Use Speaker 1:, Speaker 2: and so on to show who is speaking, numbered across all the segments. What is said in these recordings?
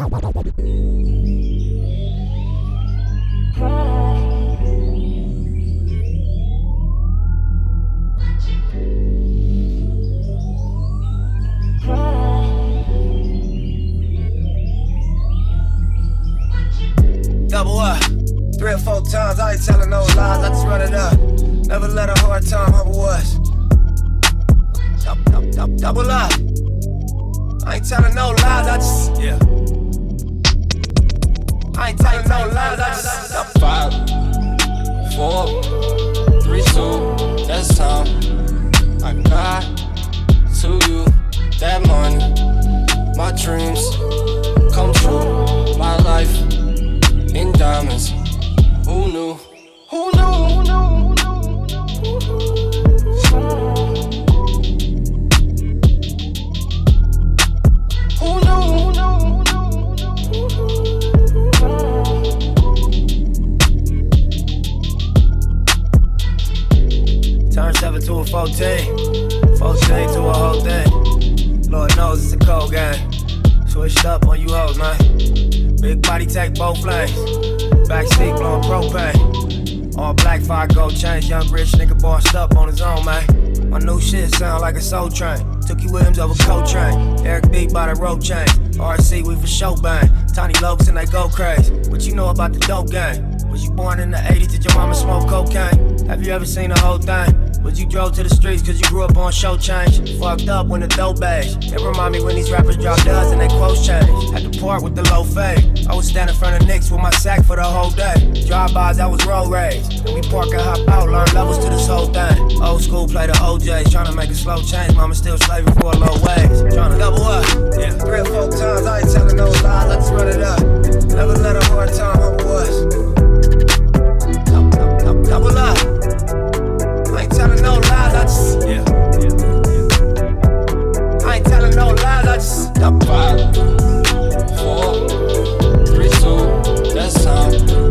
Speaker 1: Double up. Three or four times, I ain't telling no lies, I just run it up. Never let a hard time humble us. Double, double, up. I ain't telling no lies, I just, yeah. Ain't telling no just.
Speaker 2: Five, four, three, two, that's time. I got to you that money, my dreams come true, my life in diamonds. Who knew? Who knew? Who knew?
Speaker 1: 14. 14 to a whole thing. Lord knows it's a cold game. Switched up on you hoes, man. Big body take both lanes. Backseat blowing propane. All black fire gold chains. Young rich nigga bossed up on his own, man. My new shit sound like a soul train. Tookie Williams over Coltrane. Eric B by the rope chain. RC, we for show bang. Tiny Lokes and they go crazy. What you know about the dope game? Was you born in the 80s? Did your mama smoke cocaine? Have you ever seen the whole thing? Was you drove to the streets cause you grew up on show change? Fucked up when the dope age. It remind me when these rappers drop duds and they quotes change. Had to part with the low fade. I was standing in front of Knicks with my sack for the whole day. Drive-bys, I was road rage. And we park and hop out, learn levels to this whole thing. Old school play the OJs, trying to make a slow change. Mama still slaving for a low wage. Trying to double up. Yeah. Three or four times, I ain't telling no lies, let's run it up. Never let a hard time humble us. Double up. I just. Yeah. Ain't telling no lies, I just.
Speaker 2: Five, four, three, two, that's time.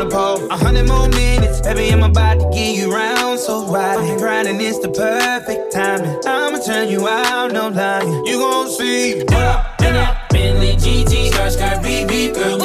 Speaker 3: On
Speaker 4: the pole. A hundred more minutes. Baby, I'm about to give you round. So right, I'm grinding, it's the perfect timing. I'ma turn you out, no lying. You gon' see.
Speaker 3: What up, in that Bentley GT, skirt, skirt, BB, girl,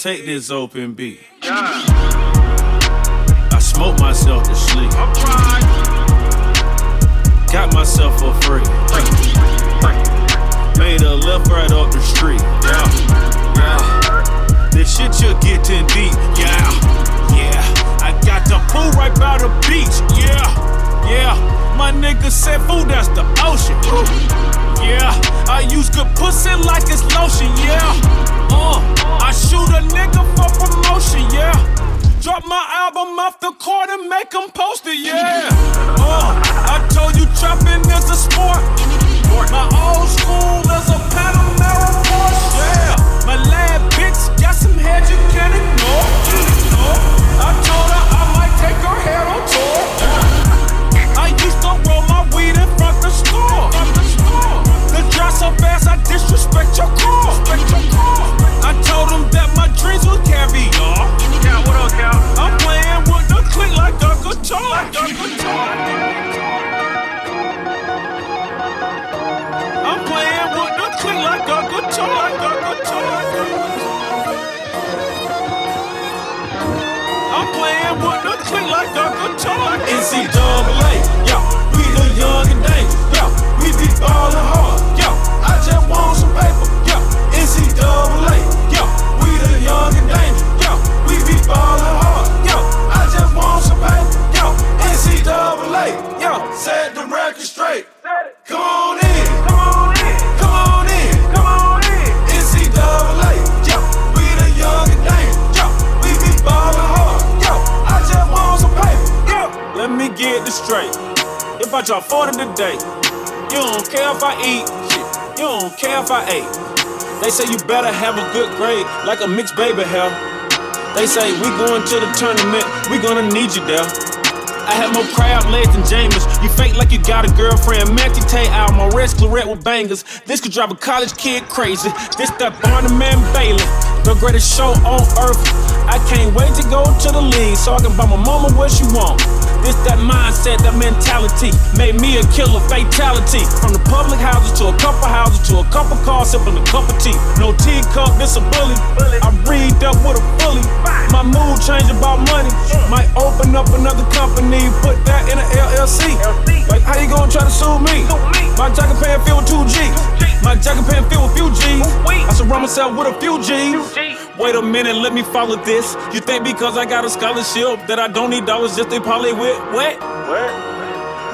Speaker 5: take this open B. Yeah. I smoke myself to sleep. Got myself for free. Made a left right off the street. Yeah. Yeah. This shit you're getting deep. Yeah. Yeah. I got the pool right by the beach. Yeah. Yeah. My nigga said, fool, that's the ocean. Ooh. Yeah, I use good pussy like it's lotion, yeah. Uh, I shoot a nigga for promotion, yeah. Drop my album off the court and make them post it, yeah. Uh, I told you trapping is a sport. My old school is a Panamera Porsche, yeah. My lab bitch got some head you can't ignore. I told her I might take her head on tour. I used to roll my weed in front the store. Drop so fast I disrespect your car. I told them that my dreams was caviar. Yeah, what up, Cal? I'm playing with the click like a guitar. Like a guitar. I'm playing with the click like a guitar. Like a guitar. I'm playing with the click like a guitar. NCAA, yo, we the young and dangerous, yo, we be ballin' hard, NCAA, yo, we the young and dangerous, yo, we be ballin' hard, yo. I just want some paper, yo. NCAA, yo, set the record straight. Come on in, come on in, come on in, come on in. NCAA, yo, we the young and dangerous, yo, we be ballin' hard, yo. I just want some yo. Let me get this straight. If I drop 40 today, you don't care if I eat, shit. You don't care if I ate. They say you better have a good grade, like a mixed baby hell. They say we going to the tournament, we gonna need you there. I have more crab legs than James. You fake like you got a girlfriend. Matthew Tay out, my red claret with bangers. This could drive a college kid crazy. This that Barnum and Bailey, the greatest show on earth. I can't wait to go to the league so I can buy my mama what she want. This that mindset, that mentality made me a killer fatality. From the public houses to a couple houses to a couple cars, sipping a cup of tea. No teacup, this a bully. I read up with a bully. My mood changed about money. Might open up another company, put that in an LLC. Like how you gonna try to sue me? My jacket pan filled with two G. My jacket pan filled with few G's. I surround myself with a few G's. Wait a minute, let me follow this. You think because I got a scholarship that I don't need dollars just to parlay with? What? What?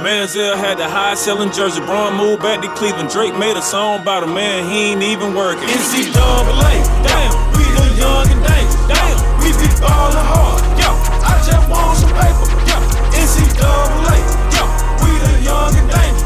Speaker 5: Manziel had the high selling jersey. Bron moved back to Cleveland. Drake made a song about a man he ain't even working. NCAA, damn, we the young and dangerous. Damn, we be ballin' hard. Yo, I just want some paper. Yo, NCAA, yo, we the young and dangerous.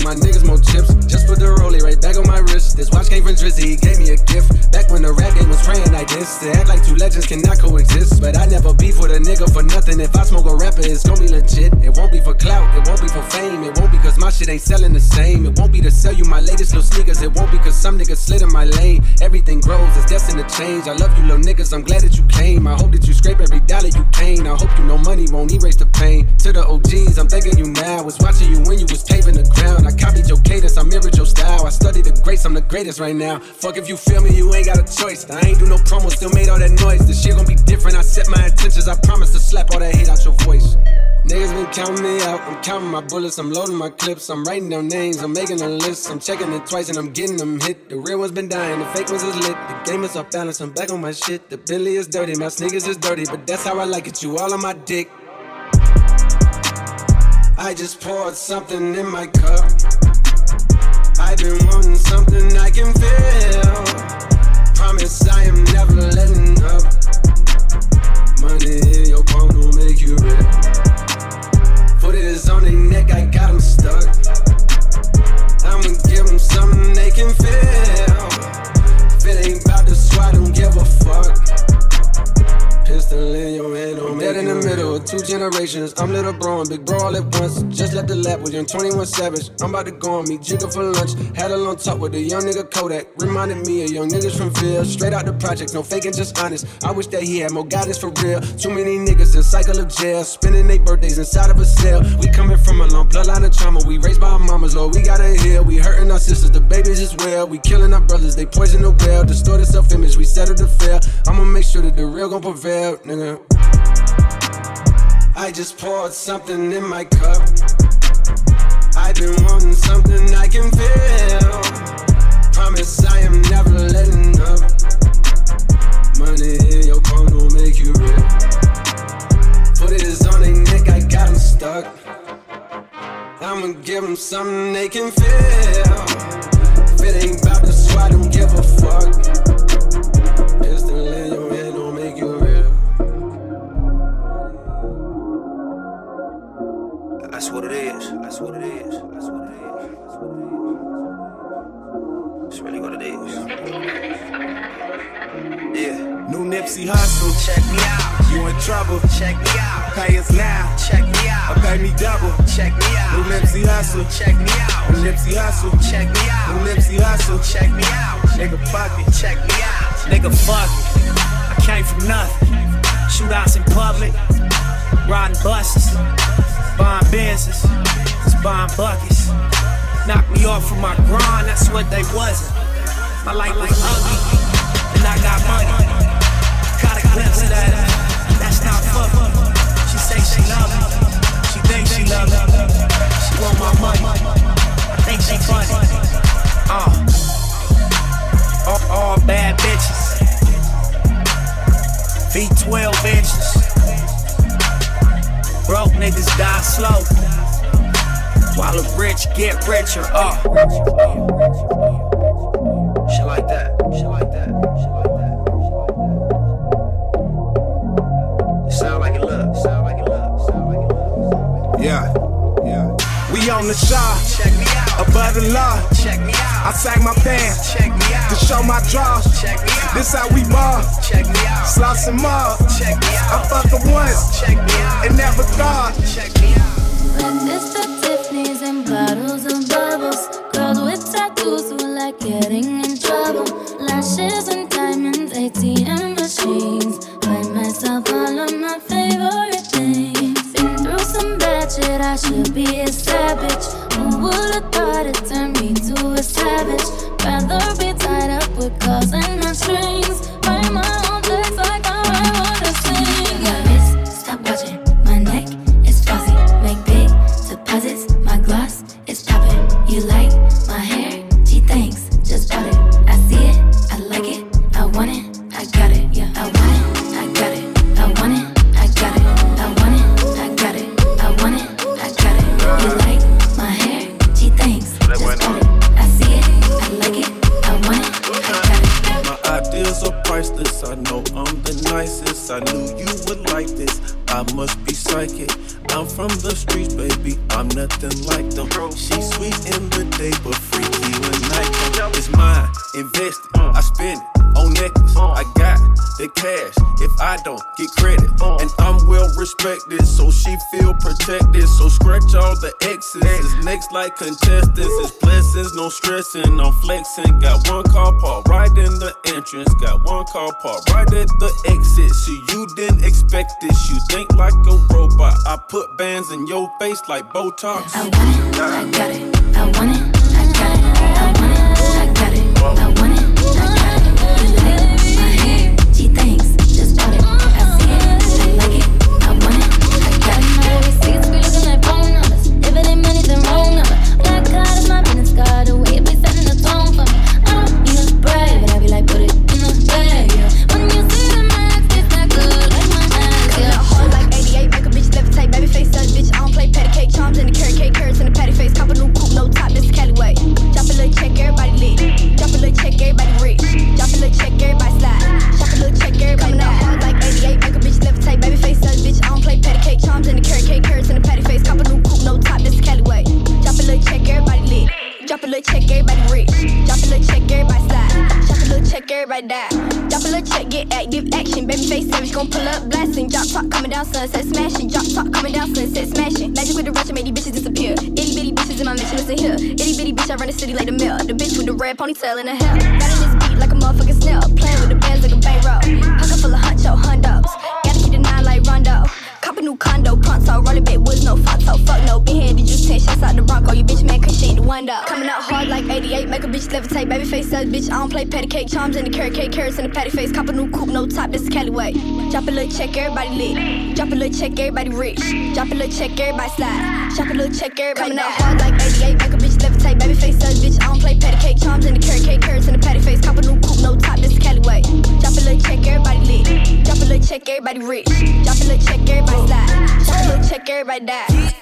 Speaker 6: get my niggas more chips. Just put the rollie right back on my wrist. This watch came from Drizzy, he gave me a gift. Back when the rap game was praying like this. To act like two legends cannot coexist. But I never beef with a nigga for nothing. If I smoke a rapper, it's gonna be legit. It won't be for clout, it won't be for fame. It won't be cause my shit ain't selling the same. It won't be to sell you my latest little sneakers. It won't be cause some niggas slid in my lane. Everything grows, it's destined to change. I love you, little niggas, I'm glad that you came. I hope that you scrape every dollar you gain. I hope you know money won't erase the pain. To the OGs, I'm thanking you now. Was watching you when you was paving the ground. I copied your cadence, I mirrored your style. I studied the greats, I'm the greatest right now. Fuck if you feel me, you ain't got a choice. I ain't do no promo, still made all that noise. This shit gon' be different. I set my intentions, I promise to slap all that hate out your voice. Niggas been counting me out. I'm counting my bullets, I'm loading my clips. I'm writing down names, I'm making a list. I'm checking it twice and I'm getting them hit. The real ones been dying, the fake ones is lit. The game is off balance, I'm back on my shit. The Bentley is dirty, my sneakers is dirty, but that's how I like it. You all on my dick. I just poured something in my cup. I've been wanting something I can feel. Promise I am never letting up. Money in your palm will make you rich. Foot is on their neck, I got them stuck. I'ma give them something they can feel. If it ain't about to swat, don't give a fuck. Pistol in some two generations. I'm little bro and big bro all at once. Just left the lap with young 21 Savage. I'm about to go on me, jigger for lunch. Had a long talk with a young nigga Kodak. Reminded me of young niggas from Ville. Straight out the project, no faking, just honest. I wish that he had more guidance for real. Too many niggas in cycle of jail. Spending their birthdays inside of a cell. We coming from a long bloodline of trauma. We raised by our mamas, Lord, we gotta heal. We hurting our sisters, the babies as well. We killing our brothers, they poison the well. Distorted self image, we settle the fail. I'ma make sure that the real gon' prevail, nigga. I just poured something in my cup. I've been wanting something I can feel. Promise I am never letting up. Money in your palm don't make you real. Put it on their neck, I got them stuck. I'ma give them something they can feel. If it ain't about the swat, don't give a fuck. Pistol in your
Speaker 7: That's what it is. That's what it is. That's what it is. That's what it is. It's really what it is. Yeah.
Speaker 5: New Nipsey Hussle.
Speaker 7: Check me out.
Speaker 5: You in trouble.
Speaker 7: Check me out.
Speaker 5: Pay us now.
Speaker 7: Check me out.
Speaker 5: Or pay me double.
Speaker 7: Check me out. New.
Speaker 5: Nipsey Hussle.
Speaker 7: Check me out.
Speaker 5: New Nipsey Hussle.
Speaker 7: Check me out. New.
Speaker 5: Nipsey Hussle.
Speaker 7: Check me out.
Speaker 5: Nigga, fuck it.
Speaker 7: Check me out.
Speaker 1: Nigga, fuck it. I came from nothing. Shootouts in public, riding buses, buying Benzes, buying buckets. Knocked me off from my grind, that's what they wasn't. My life was ugly, and I got money. Caught a glimpse of that. That's not fucking. She say she love me. She thinks she love me. She want my money. I think she funny. Uh. All, all bad bitches. V12 inches. Broke niggas die slow. While the rich get richer. Uh.
Speaker 7: Shit like that. Shit like that. Shit like that. It sound like it look. Sound like it. Sound like it.
Speaker 5: Yeah. Yeah. We on the shot.
Speaker 7: Check me out.
Speaker 5: Above the law.
Speaker 7: Check me out.
Speaker 5: I
Speaker 7: out.
Speaker 5: sag my pants
Speaker 7: Check me
Speaker 5: to show my draws.
Speaker 7: Check me out.
Speaker 5: This how we ball.
Speaker 7: Check me out.
Speaker 5: More.
Speaker 7: Check me
Speaker 5: I fuck her once and never thought.
Speaker 8: Like
Speaker 5: Botox.
Speaker 8: I want it, I got it. I want it,
Speaker 9: pull. Drop top coming down, sunset smashing. Drop top coming down, sunset smashing. Magic with the rush, made these bitches disappear. Itty bitty bitches in my mission, listen here. Itty bitty bitch, I run the city like the mill. The bitch with the red ponytail in her hair. Got in this beat like a motherfucking snail. Playing with the bands like a bankroll. Pocket full of huncho hundos. Gotta keep the nine like Rondo. New condo, pronto. Rolling big woods, no photo. Fuck no, been here, did you 10 shots out the Bronco. You bitch man, cause she ain't the one though. Coming out hard like 88, make a bitch levitate. Baby face says, bitch, I don't play patty cake. Charms in the carrot cake, carrots in the patty face. Cop a new coupe, no top, this is Cali way. Drop a little check, everybody lit. Drop a little check, everybody rich. Drop a little check, everybody slide. Drop a little check, everybody Coming out hard like 88, make a levitate. Baby face says, bitch, I don't play patty cake. Charms in the carrot cake, carrots in the patty face. Cop a new coupe, no top, this is Cali way. Drop a little check, everybody lit. Drop a little check, everybody rich. Drop a little check, everybody slide. Drop a little check, everybody die.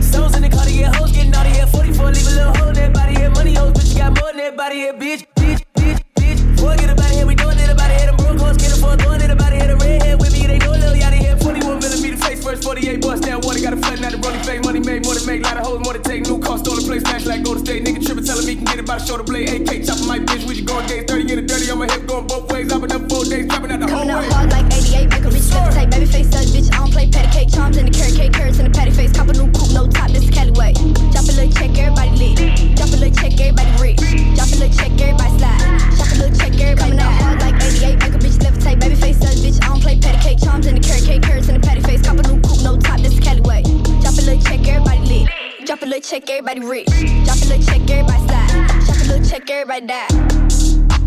Speaker 1: Stones in the car to get hoes, getting out of here. 44, leave a little hole in that body here. Money hoes, but you got more than that body here, bitch, bitch, bitch, bitch. Forget about it here, we doing it about here. Them broke hoes, get for doing it about here. The redhead with me, they know Lil Yachty here. 41 millimeter face first, 48 bust down water. Got a flatten out the rolling face. Money made more than make, lot of hoes, more than take. New car, stolen place, smash like Golden State. Nigga tripping, telling me can get it by the shoulder blade. AK chopping my bitch, we just going days. 30 in the dirty on my hip, going both ways. I've been up four days, dropping out the whole
Speaker 9: Coming out
Speaker 1: way.
Speaker 9: hard like 88, make a bitch levitate. Baby face says, bitch, I don't play patty cake. Charms in the carrot cake, carrots in the patty face. Cop a new coupe, no top, this is Cali way. Drop a little check, everybody lit. Drop a little check, everybody rich. Drop a little check, everybody slide. Drop a little check, everybody Coming out hard like 88, make a bitch levitate. Baby face says, bitch, I don't play patty cake. Charms in the carrot cake, carrots in the patty face. Cop a new coupe, no top, this is Cali way. Drop a little check, everybody lit. Drop a little check, everybody rich. Drop a little check, everybody slide. Drop a little check, everybody die.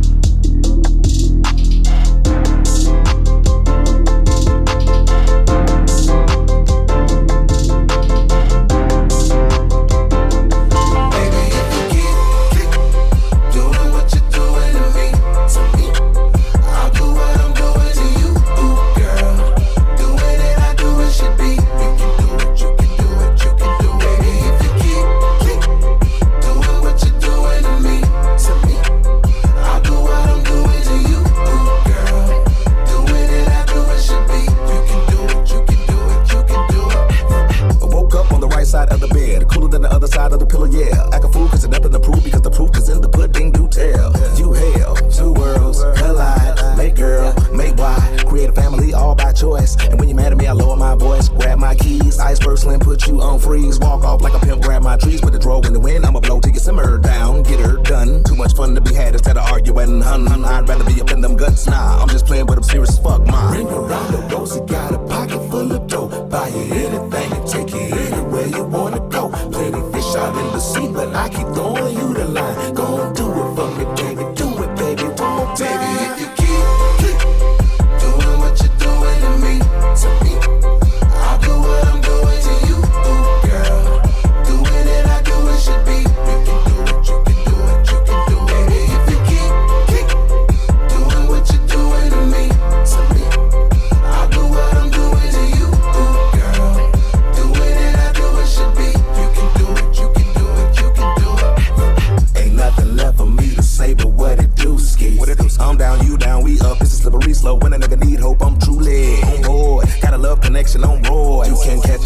Speaker 10: Pillow, yeah. Act a fool cause there's nothing to prove because the proof is in the pudding, do tell. You hell, two worlds collide, make girl, make why. create a family all by choice. And when you're mad at me, I lower my voice, grab my keys, iceberg slim, put you on freeze, walk off like a pimp, grab my trees with the draw in the wind. I'ma blow till you simmer down, get her done. Too much fun to be had instead of arguing, hun, hun. I'd rather be up in them guts, nah. I'm just playing, but I'm serious as fuck, mine.
Speaker 11: Ring around the rosy, got a pocket full of dough. Buy you anything and take you anywhere you wanna go. Plenty fish out in the sea, but I keep throwing you the line.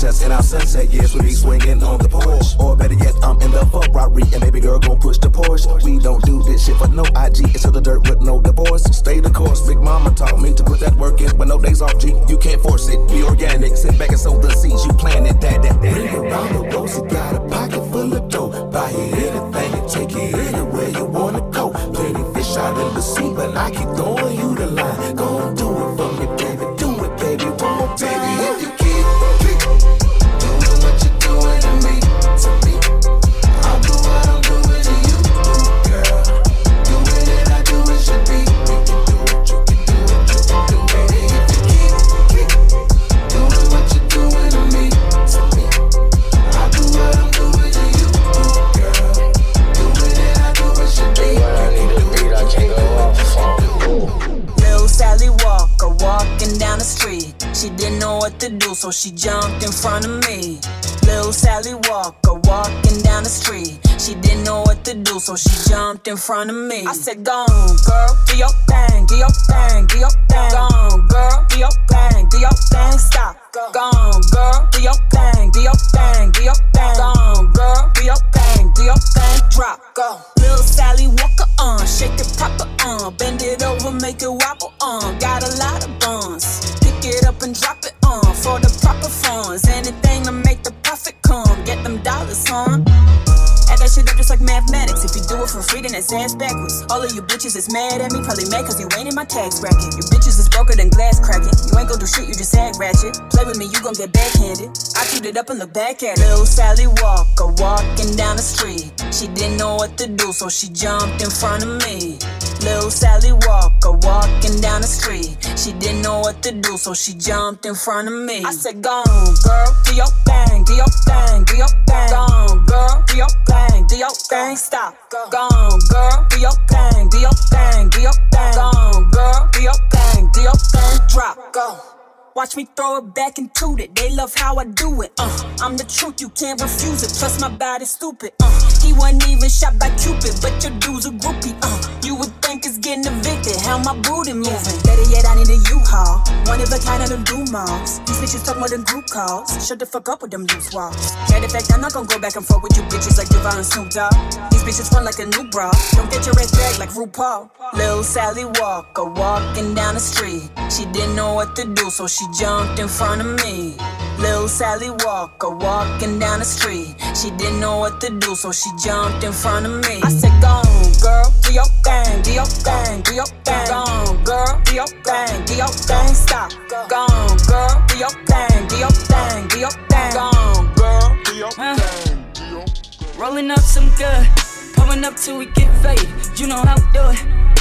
Speaker 10: Us in our sunset, yes, we be swinging on the porch. Or better yet, I'm in the Ferrari and baby girl gon' push the Porsche. We don't do this shit for no IG. It's to the dirt with no divorce. Stay the course. Big mama taught me to put that work in, but no days off. G, you can't force it. Be organic. Sit back and sow the seeds. You planted that, that, that.
Speaker 11: Ring around the rosy, got a pocket full of dough. Buy you anything and take you anywhere you wanna go. Plenty fish out in the sea, but I keep throwing you the line.
Speaker 12: Front of me. Lil Sally Walker walking down the street. She didn't know what to do, so she jumped in front of me. I said, Go on, girl, do your thing, do your thing, do your thing. Go on, girl, do your thing, do your thing. Stop. Go on, girl, do your thing, do your thing, do your thing. Go on, girl, do your thing, do your thing. Drop, go. Lil Sally Walker on, shake it proper on, bend it over, make get them dollars, huh? Add that shit up just like mathematics. If you do it for free, then it's ass backwards. All of you bitches is mad at me, probably mad cause you ain't in my tax bracket. You bitches is broker than glass cracking. You ain't gon' do shit, you just act ratchet. Play with me, you gon' get backhanded. I keep it up and look back at it. Little Sally Walker walking down the street. She didn't know what to do, so she jumped in front of me. Little Sally Walker walking down the street. She didn't know what to do, so she jumped in front of me. I said, Go girl, do your thing, do your thing, do your thing. Go on, girl, do your thing, do your thing. Stop. Go on, girl, do your thing, do your thing, do your thing. Go girl, do your thing, do your thing. Drop. Go. Watch me throw it back into it. They love how I do it. Uh, I'm the truth, you can't refuse it. Plus my body's stupid. Uh, he wasn't even shot by Cupid, but your dude's a groupie. Uh, you would it's getting evicted. How my booty moving? Better yet, I need a U-Haul. One of a kind of them do malls. These bitches talk more than group calls. Shut the fuck up with them loose walls. Matter of fact, I'm not gonna go back and forth with you bitches like Devon and Snoop Dogg. These bitches run like a new bra. Don't get your ass dragged like RuPaul. Lil Sally Walker walking down the street. She didn't know what to do, so she jumped in front of me. Lil Sally Walker walking down the street. She didn't know what to do, so she jumped in front of me. I said, Go girl, do your thing, do your thing, do your thing. Go on, girl, do your thing, do your thing. Stop. Go on, girl, do your thing, do your thing, do your thing. Go on, girl, do your thing. do your.
Speaker 13: Rolling up some good, pulling up till we get faded. You know how we do it.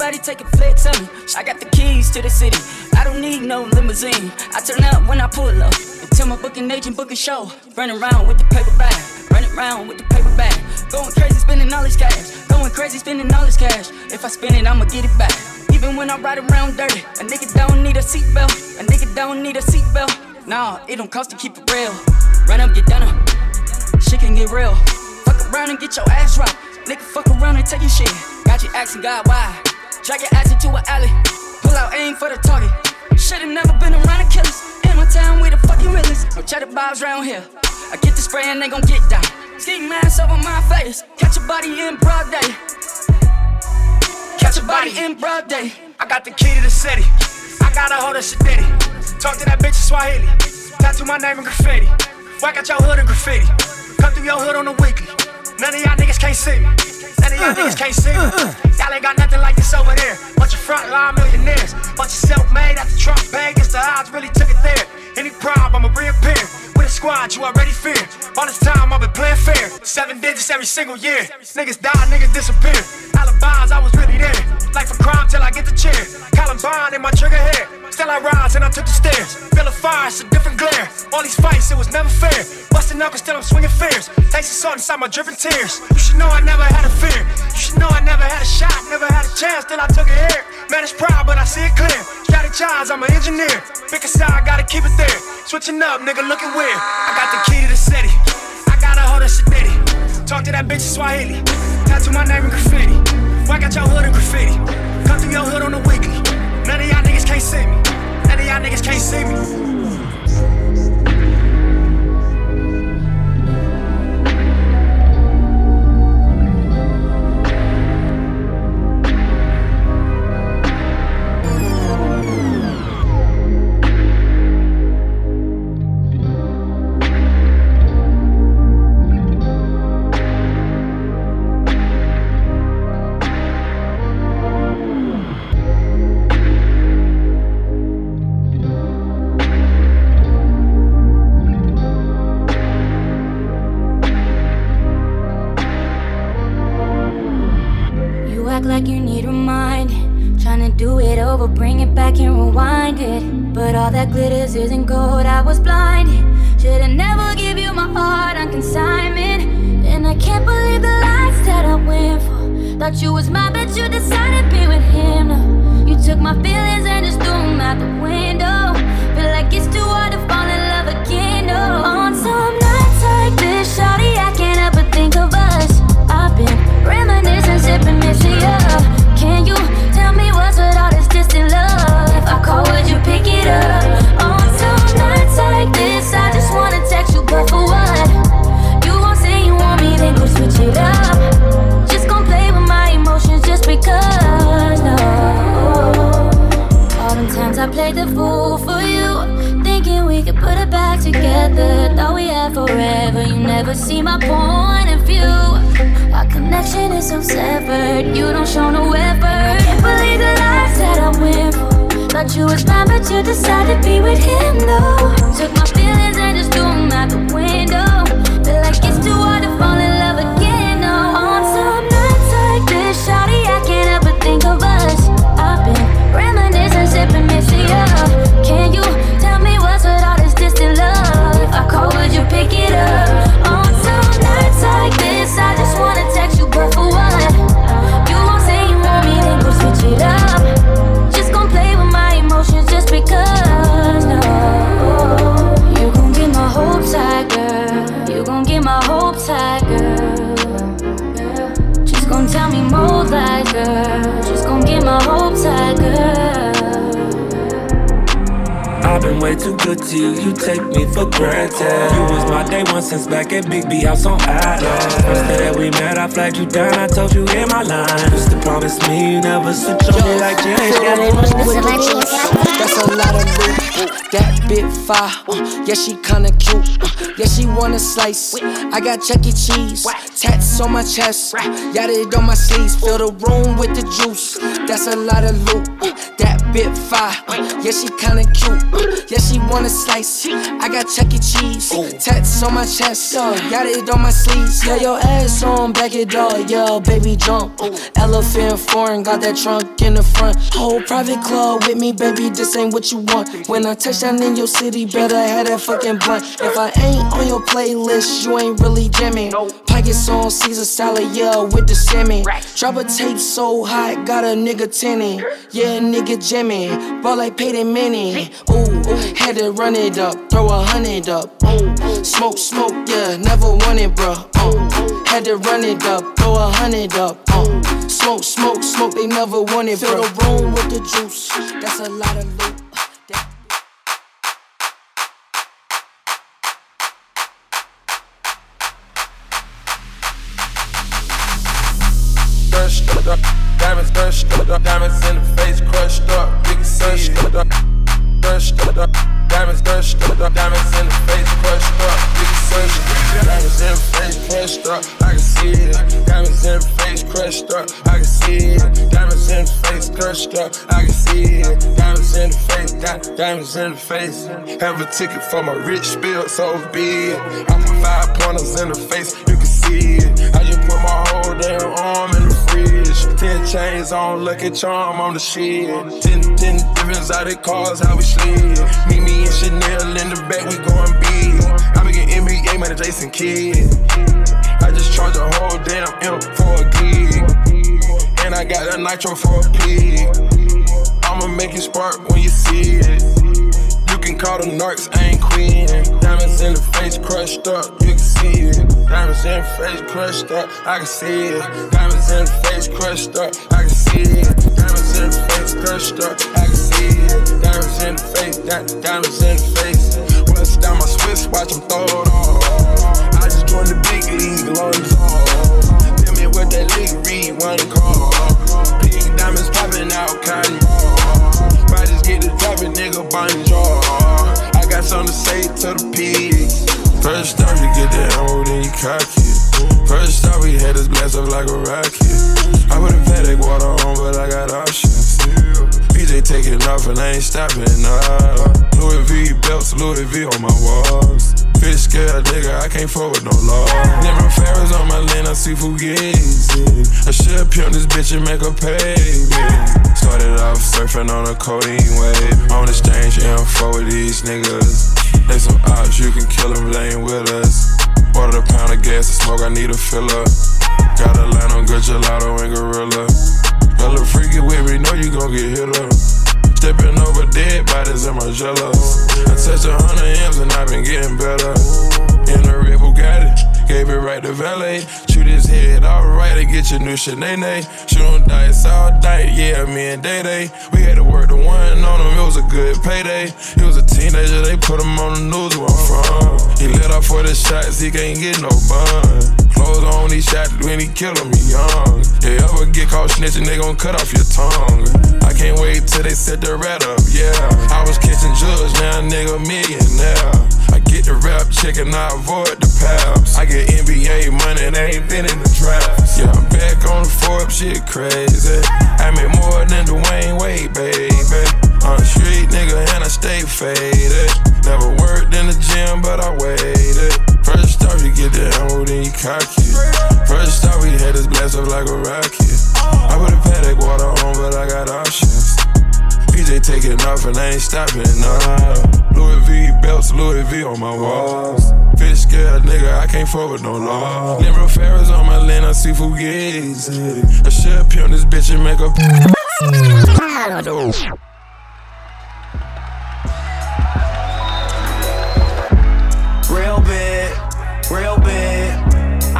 Speaker 13: Everybody take a flex on me. I got the keys to the city. I don't need no limousine. I turn up when I pull up. Tell my booking agent book a show. Running around with the paper bag. Running around with the paper bag. Going crazy spending all this cash. Going crazy spending all this cash. If I spend it, I'ma get it back. Even when I ride around dirty, a nigga don't need a seatbelt. A nigga don't need a seatbelt. Nah, it don't cost to keep it real. Run up, get done up. Shit can get real. Fuck around and get your ass dropped. Nigga, fuck around and take your shit. Got you asking God why. Drag your ass into an alley. Pull out aim for the target. Should've never been around the killers. In my town, we the fucking realest. No cheddar bobs round here. I get the spray and they gon' get down. Ski mask over my face. Catch a body in broad day. Catch a body in broad day.
Speaker 1: I got the key to the city. I got a hold of Shadiddy. Talk to that bitch in Swahili. Tattoo my name in graffiti. Whack out your hood in graffiti. Come through your hood on the weekly. None of y'all niggas can't see me. None of y'all niggas can't see me. Y'all ain't got nothing like this over there. Bunch of frontline millionaires. Bunch of self-made after Trump. Guess the odds really took it there. Any problem, I'ma reappear. A squad you already fear. All this time I've been playing fair. Seven digits every single year. Niggas die, niggas disappear. Alibis, I was really there. Life a crime till I get the chair. Columbine in my trigger hair. Still I rise and I took the stairs. Feel a fire, it's a different glare. All these fights, it was never fair. Busting knuckles, still I'm swinging fears. Taste the salt inside my dripping tears. You should know I never had a fear. You should know I never had a shot, never had a chance till I took it here. Man, it's proud, but I see it clear. Strategize, I'm an engineer. Pick a side, gotta keep it there. Switching up, nigga, looking weird. I got the key to the city. I got a hold of Shadiddy. Talk to that bitch in Swahili. Tattoo my name in graffiti. Whack out your hood in graffiti. Come through your hood on the weekly. None of y'all niggas can't see me. None of y'all niggas can't see me.
Speaker 8: But all that glitters isn't gold, I was blinded. Should've never give you my heart on consignment. And I can't believe the lies that I went for. Thought you was mine, but you decided to be with him. No, you took my feelings and just threw them out the window. Feel like it's too hard to fall in love again. No, on some nights like this, shawty, I played the fool for you. Thinking we could put it back together. Thought we had forever. You never see my point of view. Our connection is so severed. You don't show no effort. Can't believe the lies that I went for. Thought you was mine, but you decided to be with him though. Too
Speaker 5: good to you, you take me for granted. You was my day one since back at Big B House on Adams. First day that we met, I flagged you down, I told you in my line. Used to promise me you never switch on me like James.
Speaker 14: That's a lot of loot. That bit fire. Uh, yeah, she kinda cute. Uh, yeah, she wanna slice. I got Chuck E. Cheese. Tats on my chest. Got it on my sleeves. Fill the room with the juice. That's a lot of loot. Uh, that bit fire. Yeah, she kinda cute. Yeah, she wanna slice. I got Chuck E. Cheese. Oh. Tats on my chest. Got it on my sleeves. Yeah, your ass on back it up. Yeah, baby jump. Oh. Elephant foreign. Got that trunk in the front. Whole private club with me, baby. This ain't what you want. When I touch down in your city, better have that fucking blunt. If I ain't on your playlist, you ain't really jamming. Pockets on Caesar salad, yeah, with the salmon. Drop a tape so hot, got a nigga tinning. Yeah, nigga jamming. Ball like Peyton Manning. Ooh, had to run it up, throw a hundred up. Ooh, smoke, smoke, yeah, never won it, bruh. Uh, had to run it up, throw a hundred up. Uh, smoke, smoke, smoke, they never won it, Fill the room with the juice. That's a lot of loot.
Speaker 15: crushed. Diamonds. Diamonds in the Diamonds in the face crushed up. Diamonds in the face crushed up. I can see it. Diamonds in the face crushed up. I can see it. Diamonds in the face crushed up. I can see it. Diamonds in the face. Di- diamonds in the face. Have a ticket for my rich spill, so be it. I put five pointers in the face. You can it. I just put my whole damn arm in the fridge. Ten chains on, lucky charm on the shit. Ten, ten different exotic cars, how we slid. Meet me and Chanel in the back, we going big. I be getting NBA, man, Jason Kidd. I just charge a whole damn M for a gig. And I got a nitro for a pig. I'ma make it spark when you see it. Call them narcs, I ain't queen. Diamonds in the face crushed up, you can see it. Diamonds in the face crushed up, I can see it. Diamonds in the face crushed up, I can see it. Diamonds in the face crushed up, I can see it. Diamonds in the face, di- diamonds in the face. Bust down my Swiss, watch them throw it on. I just joined the big league, long as Tell me what that league read, one call. Pink diamonds popping out, cotton I just get the dropping, nigga, buying jaw. Got something to say to the pigs. First off, you get the ammo, then you cock it. First off, we had this blast up like a rocket. I put a Patek water on, but I got options. PJ taking off and I ain't stopping, nah. Louis V belts, Louis V on my walls. Fish scale, nigga, I can't forward no law. Never Ferris on my lane, I see Fugazi. I should pimp this bitch and make her pay me. Started off surfing on a codeine wave. On exchange info with these niggas. They some ops, you can kill them, they ain't with us. Ordered a pound of gas to smoke, I need a filler. Got a line on good gelato and gorilla. A little freaky with me, know you gon' get hit up. Stepping over dead bodies in my jello. I touched a hundred M's and I've been getting better. In a red Bugatti, gave it right to valet. Shoot his head alright to get your new Sinead. Shoot on dice all night, yeah, me and Day Day. We had to work the one on him, it was a good payday. He was a teenager, they put him on the news where I'm from. He let off for the shots, he can't get no bun. Clothes on, he shot when he killed me young. You ever get caught snitching, they gon' cut off your tongue. I can't wait till they set the rat up, yeah. I was catching judge, now nigga millionaire. I get the rap check and I avoid the pals. I get NBA money, they ain't been in the draft. Yeah, I'm back on the Forbes, shit crazy. I make more than Dwyane Wade, baby. I'm a street nigga and I stay faded. Never worked in the gym, but I waited. First off, you get the ammo, then you cock it. First off, we had this blast up like a rocket. I put a paddock water on, but I got options. PJ taking off and I ain't stopping, nah. Louis V belts, Louis V on my walls. Fish scared nigga, I can't fuck with no law. Limber Ferris on my land, I see Fugazi. I should pimp this bitch and make a.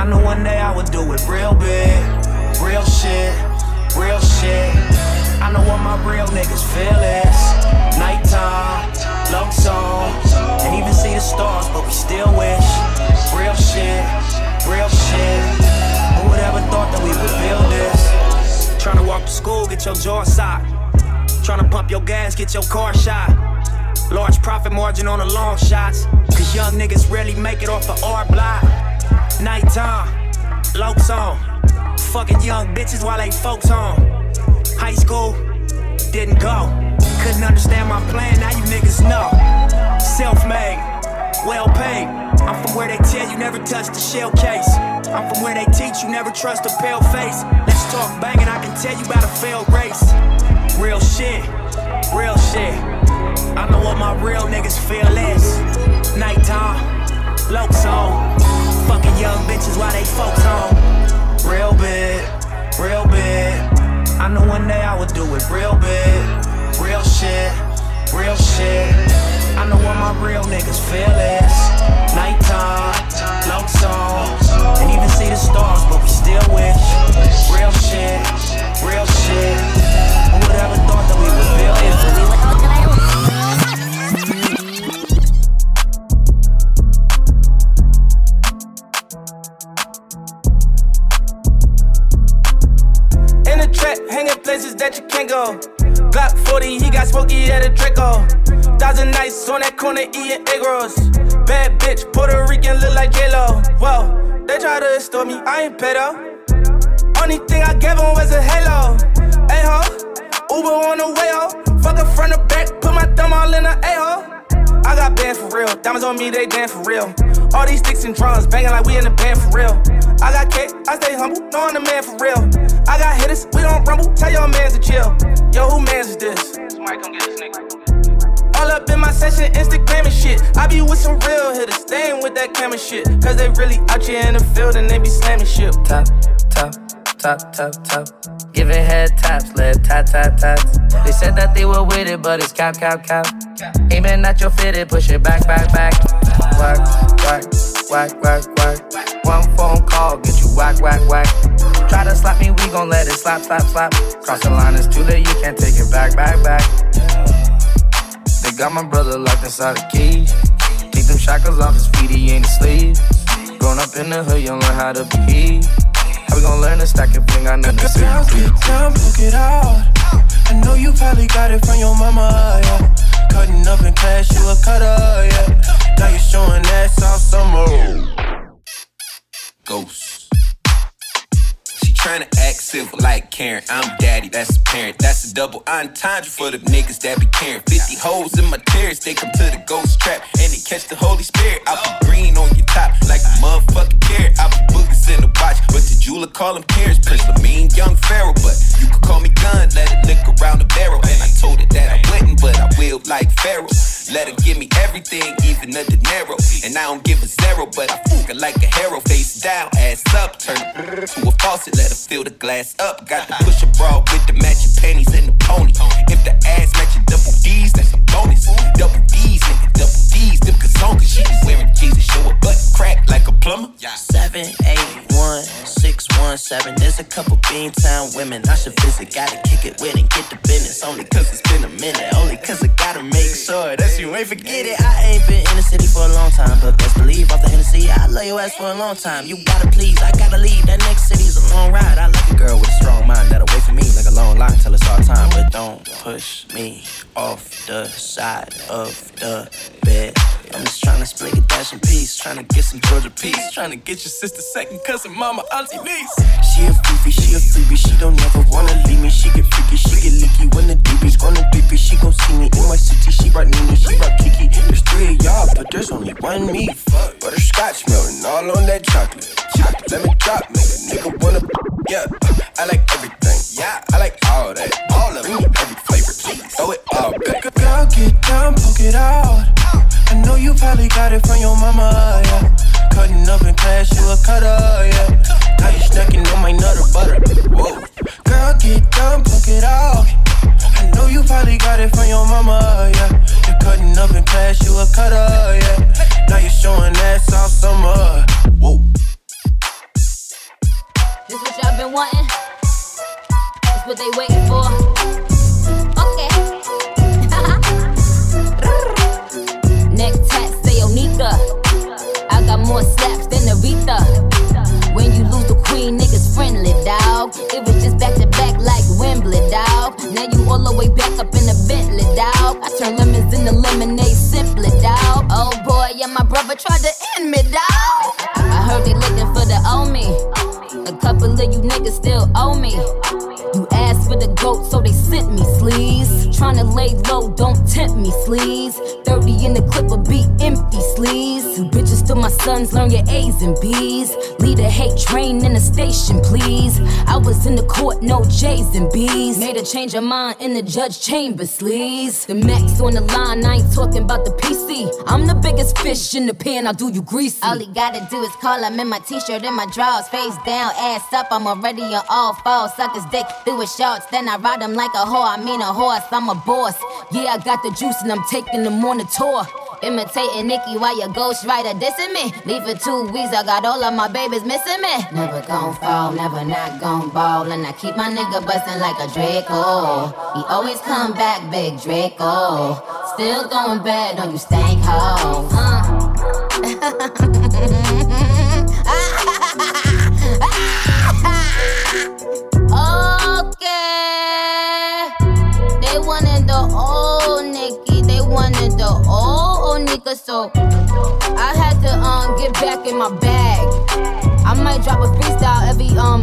Speaker 1: I know one day I would do it real big. Real shit, real shit. I know what my real niggas feel is. Nighttime, low song. And even see the stars, but we still wish. Real shit, real shit. Who would ever thought that we would build this? Tryna walk to school, get your jaw socked. Tryna pump your gas, get your car shot. Large profit margin on the long shots. Cause young niggas rarely make it off the R block. Nighttime, low on. Fucking young bitches while they folks home. High school, didn't go. Couldn't understand my plan, now you niggas know. Self made, well paid. I'm from where they tell you never touch the shell case. I'm from where they teach you never trust a pale face. Let's talk banging, I can tell you about a failed race. Real shit, real shit. I know what my real niggas feel is. Nighttime, low on. Fucking young bitches while they folks home. Real big, real big. I know one day I would do it real big. Real shit, real shit. I know what my real niggas feel is. Nighttime, low on. And even see the stars, but we still wish. Real shit, real shit.
Speaker 16: In hanging places that you can't go. Glock 40, he got smoky at a Draco. Thousand nights on that corner eating egg rolls. Bad bitch, Puerto Rican, look like J-Lo. Whoa, they try to extort me, I ain't pedo. Only thing I gave him was a halo. Hey ho, Uber on the way ho. Fuck her front to back, put my thumb all in her a-ho. I got bands for real, diamonds on me, they dance for real. All these sticks and drums, banging like we in the band for real. I got cake, I stay humble, knowing the man for real. I got hitters, we don't rumble, tell your mans to chill. Yo, who mans is this? Come get this nigga. All up in my session, Instagram and shit. I be with some real hitters, they with that camera shit. Cause they really out here in the field and they be slamming shit.
Speaker 17: Top, top, top, top, top. Giving head taps, left tap, tap, taps. They said that they were with it, but it's cap, cap, cap. Aiming at your fitted, push it back, back, back. Whack, whack, whack, whack, whack. One phone call, get you whack, whack, whack. Try to slap me, we gon' let it slap, slap, slap. Cross the line, it's too late, you can't take it back, back, back. They got my brother locked inside a cage. Take them shackles off his feet, he ain't asleep. Grown up in the hood, you learn how to behave. How we gon' learn to stack and fling? I nothing to
Speaker 2: Girl, get down, look it out. I know you probably got it from your mama, yeah. Cutting up in class, you a cutter, yeah. Now you showing ass all summer.
Speaker 18: Ghost. She tryna act civil like Karen. I'm daddy, that's a parent. That's a double entendre for the niggas that be caring. 50 holes in my tears, they come to the ghost trap and they catch the Holy Spirit. I be green on your top like a motherfucking carrot. I be boogers in the watch, but the jeweler call him Pierce. Prince mean young Pharaoh, but you could call me gun. Let it lick around the barrel. And I told it that I wouldn't, but I will like Pharaoh. Let her give me everything, even a dinero. And I don't give a zero, but I fuck her like a hero. Face down, ass up, turn to a faucet, let her fill the glass up. Got to push a bra with the matching panties and the pony. If the ass matching double D's, that's a bonus. Double D's, nigga, double D's, them cause she be wearing Jesus, show her butt crack like a plumber.
Speaker 19: Seven, eight, one, six, one, seven. There's a couple Beantown women I should visit. Gotta kick it with and get the business. Only cause it's been a minute. Only cause I gotta make sure you ain't forget it. I ain't been in the city for a long time, but best believe off the Hennessy, I love your ass for a long time. You gotta please, I gotta leave. That next city's a long ride. I like a girl with a strong mind that'll wait for me like a long line till it's all time. But don't push me off the side of the bed. I'm just trying to split a dash in peace. Trying to get some Georgia peace. Trying to get your sister, second cousin, mama, auntie, niece. She a freebie, she a freebie. She don't ever wanna leave me. She get freaky, she get leaky when the DB's gonna beep. She gon' see me in my city. She rock Nini, she but there's only one me. Fuck. Butterscotch melting all on that chocolate. Chocolate, let me drop, make a nigga wanna. Yeah, I like everything. Yeah, I like all that. All of it, every flavor. Throw it all back.
Speaker 20: Girl, get down, poke it out. I know you probably got it from your mama, yeah. Cutting up in class, you a cutter, yeah. Now you snacking on my nutter butter. Whoa. Girl, get down, poke it out. I know you probably got it from your mama, yeah. You're cutting up in class, you a cutter, yeah. Now you're showing ass all summer. Whoa.
Speaker 21: This what y'all been wanting? This what they waiting for? More slaps than Aretha. When you lose the queen, niggas friendly, dawg. It was just back to back like Wembley, dawg. Now you all the way back up in the Bentley, dawg. I turn lemons into lemonade simply, dawg. Oh boy, yeah, my brother tried to end me, dawg. I heard they looking for the old me. A couple of you niggas still owe me. You asked for the goat, so they sent me sleeves. Tryna lay low, don't tempt me, sleeves. 30 in the clip will be empty sleeves. You bitches to my sons, learn your A's and B's. Lead a hate train in the station, please. I was in the court, no J's and B's. Made a change of mind in the judge chamber, sleeves. The max on the line, I ain't talking about the PC. I'm the biggest fish in the pan, I'll do you greasy. All he gotta do is call him in my t-shirt and my drawers, face down, ass up. I'm already on all fours. Suckers dick through his shorts, then I ride him like a whore. I mean a horse, I'm a boss. Yeah, I got the juice and I'm taking them on a tour. Imitating Nicki while your ghostwriter dissing me. Leave for two weeks, I got all of my babies missing me. Never gon' fall, never not gon' ball. And I keep my nigga bustin' like a Draco. He always come back, big Draco. Still going bad on you stank hoes. Okay. old. So I had to um get back in my bag. I might drop a freestyle every um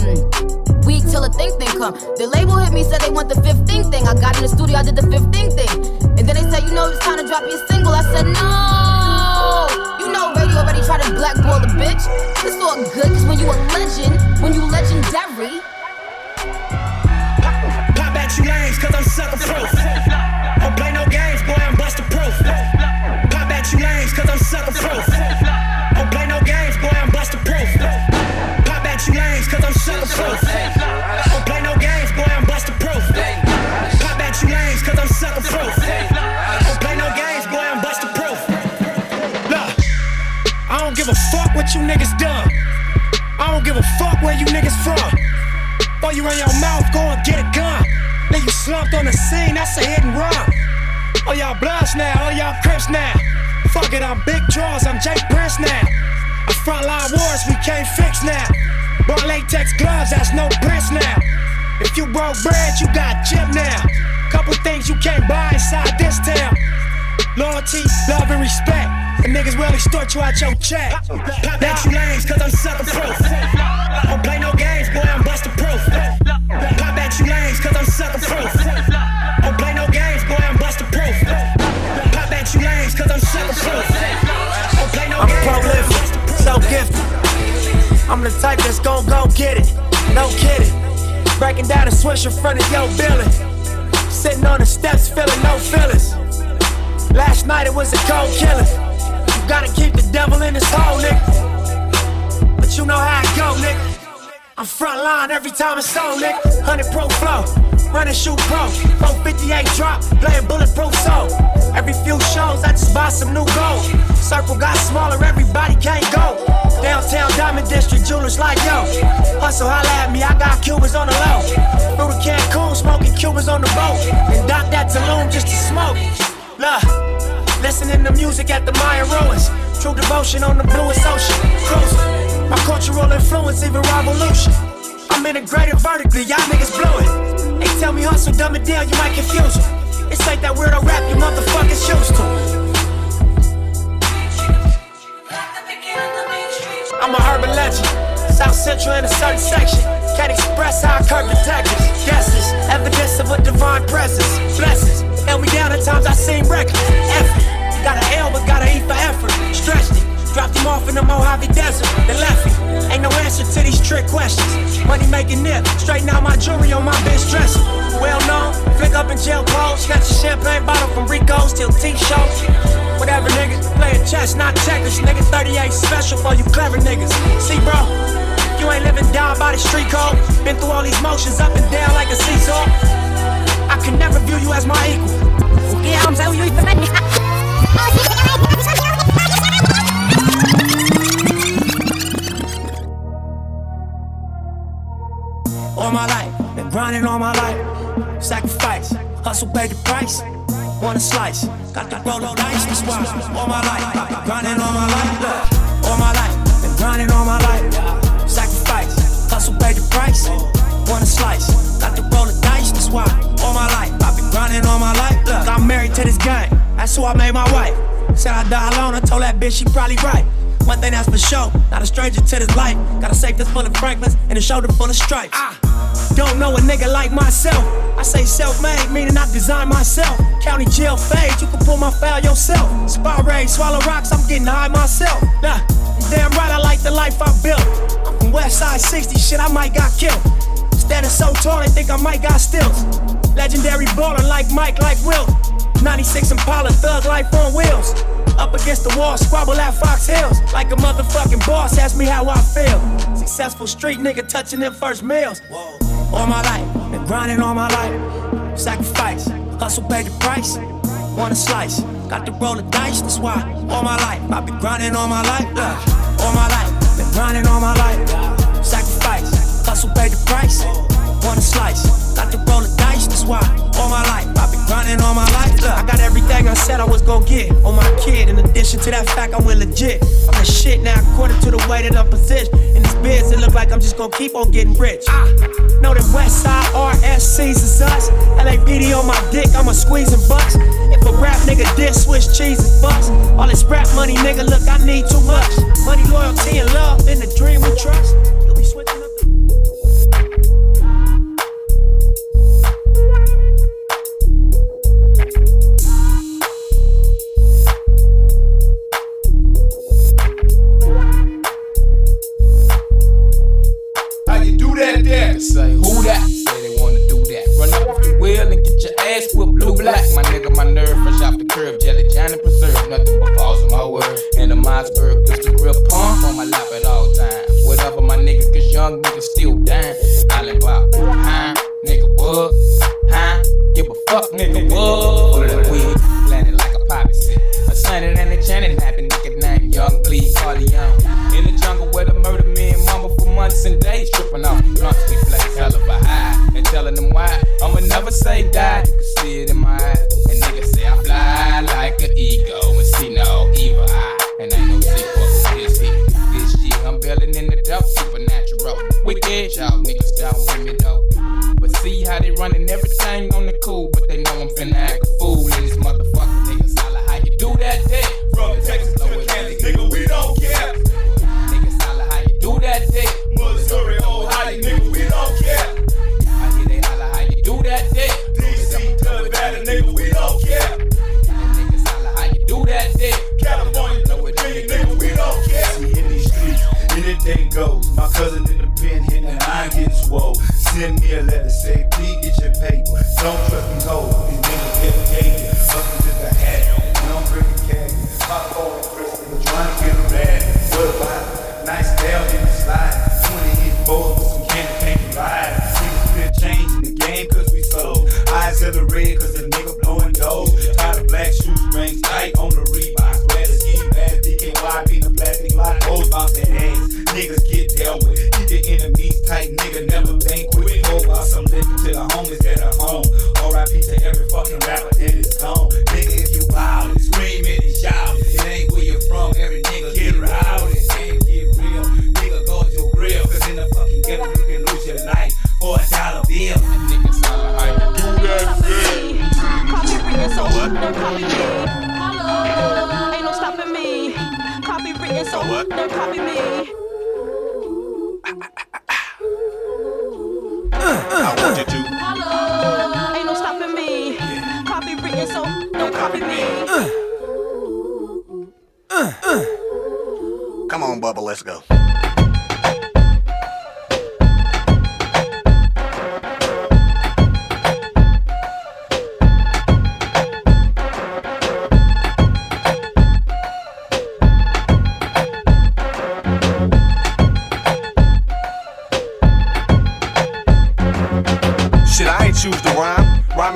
Speaker 21: week till a thing thing come. The label hit me, said they want the 15 thing. Thing. I got in the studio, I did the 15 thing. Thing. And then they said, you know, it's time to drop your single. I said, no. You know, radio already tried to blackball the bitch. It's all good, cause when you a legend, when you legendary,
Speaker 1: Pop at you lanes, cause I'm sucker proof. Niggas dumb. I don't give a fuck where you niggas from. Or you run your mouth, go and get a gun. Then you slumped on the scene, that's a hit and run. Oh, y'all bloods now, oh, y'all crips now. Fuck it, I'm Big Draws, I'm Jake Prince now. A frontline wars we can't fix now. Bought latex gloves, that's no prints now. If you broke bread, you got chip now. Couple things you can't buy inside this town. Loyalty, love, and respect. The niggas will extort you out your check. Pop at you lanes, cause I'm sucker proof. Don't play no games, boy, I'm buster proof. Pop at you lanes, cause I'm sucker proof. Don't play no games, boy, I'm buster proof. Pop at you lanes, cause I'm sucker proof. Don't play no
Speaker 7: I'm
Speaker 1: games.
Speaker 7: prolific, so gifted. I'm the type that's gon' go get it. No kidding. Breaking down a switch in front of your building. Sitting on the steps, feeling no feelings. Last night it was a cold killing. Gotta keep the devil in his hole, nigga. But you know how it go, nigga. I'm front line every time it's on, nigga. 100 pro flow, running shoot pro. 458 drop, playing bulletproof soul. Every few shows, I just buy some new gold. Circle got smaller, everybody can't go. Downtown Diamond District, jewelers like yo. Hustle, holla at me, I got Cubans on the low. Through the Cancun, smoking Cubans on the boat. And dock that Tulum just to smoke. Look, listening to music at the Mayan ruins. True devotion on the bluest ocean. Cruising. My cultural influence, even revolution. I'm integrated vertically, y'all niggas blow it. They tell me hustle, dumb it down, you might confuse them. This ain't that weirdo rap you motherfuckers used to.
Speaker 1: I'm a urban legend. South Central in a certain section. Can't express how I curb detectives. Guesses, evidence of a divine presence. Blessings, held me down at times I seem reckless. Effort, got an L but got an E for effort. Stretched it, dropped him off in the Mojave Desert. Then left it. Ain't no answer to these trick questions. Money making nip, straighten out my jewelry on my bitch dresser. Well known, flick up in jail clothes. Snatch a champagne bottle from Rico's till T-shows. Whatever, nigga. Playing chess, not checkers. Nigga, 38 special for you clever niggas. See, bro, you ain't living down by the street code. Been through all these motions up and down like a seesaw. I can never view you as my equal. Yeah, I'm saying you All my life, been grinding all my life. Sacrifice, hustle, pay the price. Want a slice, got to roll of dice, that's why. All my life, been grinding all my life. Look, all my life, been grinding all my life. Sacrifice, hustle, pay the price. Want a slice, got to roll the dice, why. All my life, I've been grinding all my life. Look, I'm married to this game, that's who I made my wife. Said I die alone, I told that bitch she probably right. One thing that's for sure, not a stranger to this life. Got a safe that's full of Franklins and a shoulder full of stripes. Ah, don't know a nigga like myself. I say self-made, meaning I designed myself. County jail fade, you can pull my file yourself. Spy raid, swallow rocks, I'm getting high myself. Nah, damn right I like the life I built. I'm from West Side 60, shit I might got killed. Standing so tall, they think I might got stills. Legendary baller like Mike, like Will. 96 Impala, thug life on wheels. Up against the wall, squabble at Fox Hills. Like a motherfucking boss, ask me how I feel. Successful street nigga touching them first meals. All my life, been grinding all my life. Sacrifice, hustle, pay the price. Want a slice, got to roll the dice, that's why. All my life, I've been grinding all my life. Look, all my life, been grinding all my life. Sacrifice, hustle, pay the price. Want a slice, got to roll the dice, that's why. All my life, I've been grinding all my life. Look, I got everything I said I was gonna get on my kid. In addition to that fact, I went legit. I'm the shit now, according to the way that I'm positioned. In this biz, it look like I'm just gonna keep on getting rich. Ah, know that West Side RSCs is us. LAPD on my dick, I'ma squeeze and bust. If a rap nigga diss, Swiss cheese is bucks. All this rap money, nigga, look, I need too much. Money, loyalty, and love in the dream we trust.
Speaker 22: Nothing but balls in my word. And the Mossberg pistol grip pump on my lap at all times. Whatever my niggas, cause young niggas still dying. Island pop, huh? Nigga, what? Huh? Give a fuck, nigga, what? Full of weed, landing like a poppy seed. A Sunday and a chanting happen, nigga named Young Bleed Corleone. In the jungle where the murder me and mama for months and days, tripping off the blunts, we flex hell of a high. And telling them why, I'ma never say die. You can see it in my eyes. And niggas say I fly like an ego supernatural. Y'all niggas down with me though. But see how they running everything on the cool, but they know I'm finna act a fool in this motherfucker. Niggas holla how you do that dick. From Texas to Kansas, nigga, we don't care. Niggas holla how you do that dick. Missouri, Ohio, nigga, we don't care. I hear they holla how you do that dick. DC to Nevada, nigga, we don't care. Niggas holla how you do that dick. California to Virginia, nigga, we don't care.
Speaker 23: See in these streets, anything goes. My cousin in the pen hitting I ain't getting swole. Send me a letter, say, please get your paper. Don't trust these hoes, these niggas paid. Hustle just a hat, we don't bring the cash. My phone is Christmas, trying to get a rad. What about nice down in the slide? 20 hit balls with some candy paint ride. Niggas been changing the game cause we sold. Eyes of the red cause the nigga blowing dough. Tired of black shoestrings tight on the Reebok. Lot. Hoes bounce. Niggas get dealt with. Keep your enemies tight, nigga. Never think quick. Hold out some living to the homies that are home. RIP to every fucking rapper that is gone. Nigga,
Speaker 24: don't copy me. Ain't no stopping me. Copy written, so don't copy me.
Speaker 25: Come on, Bubba, let's go.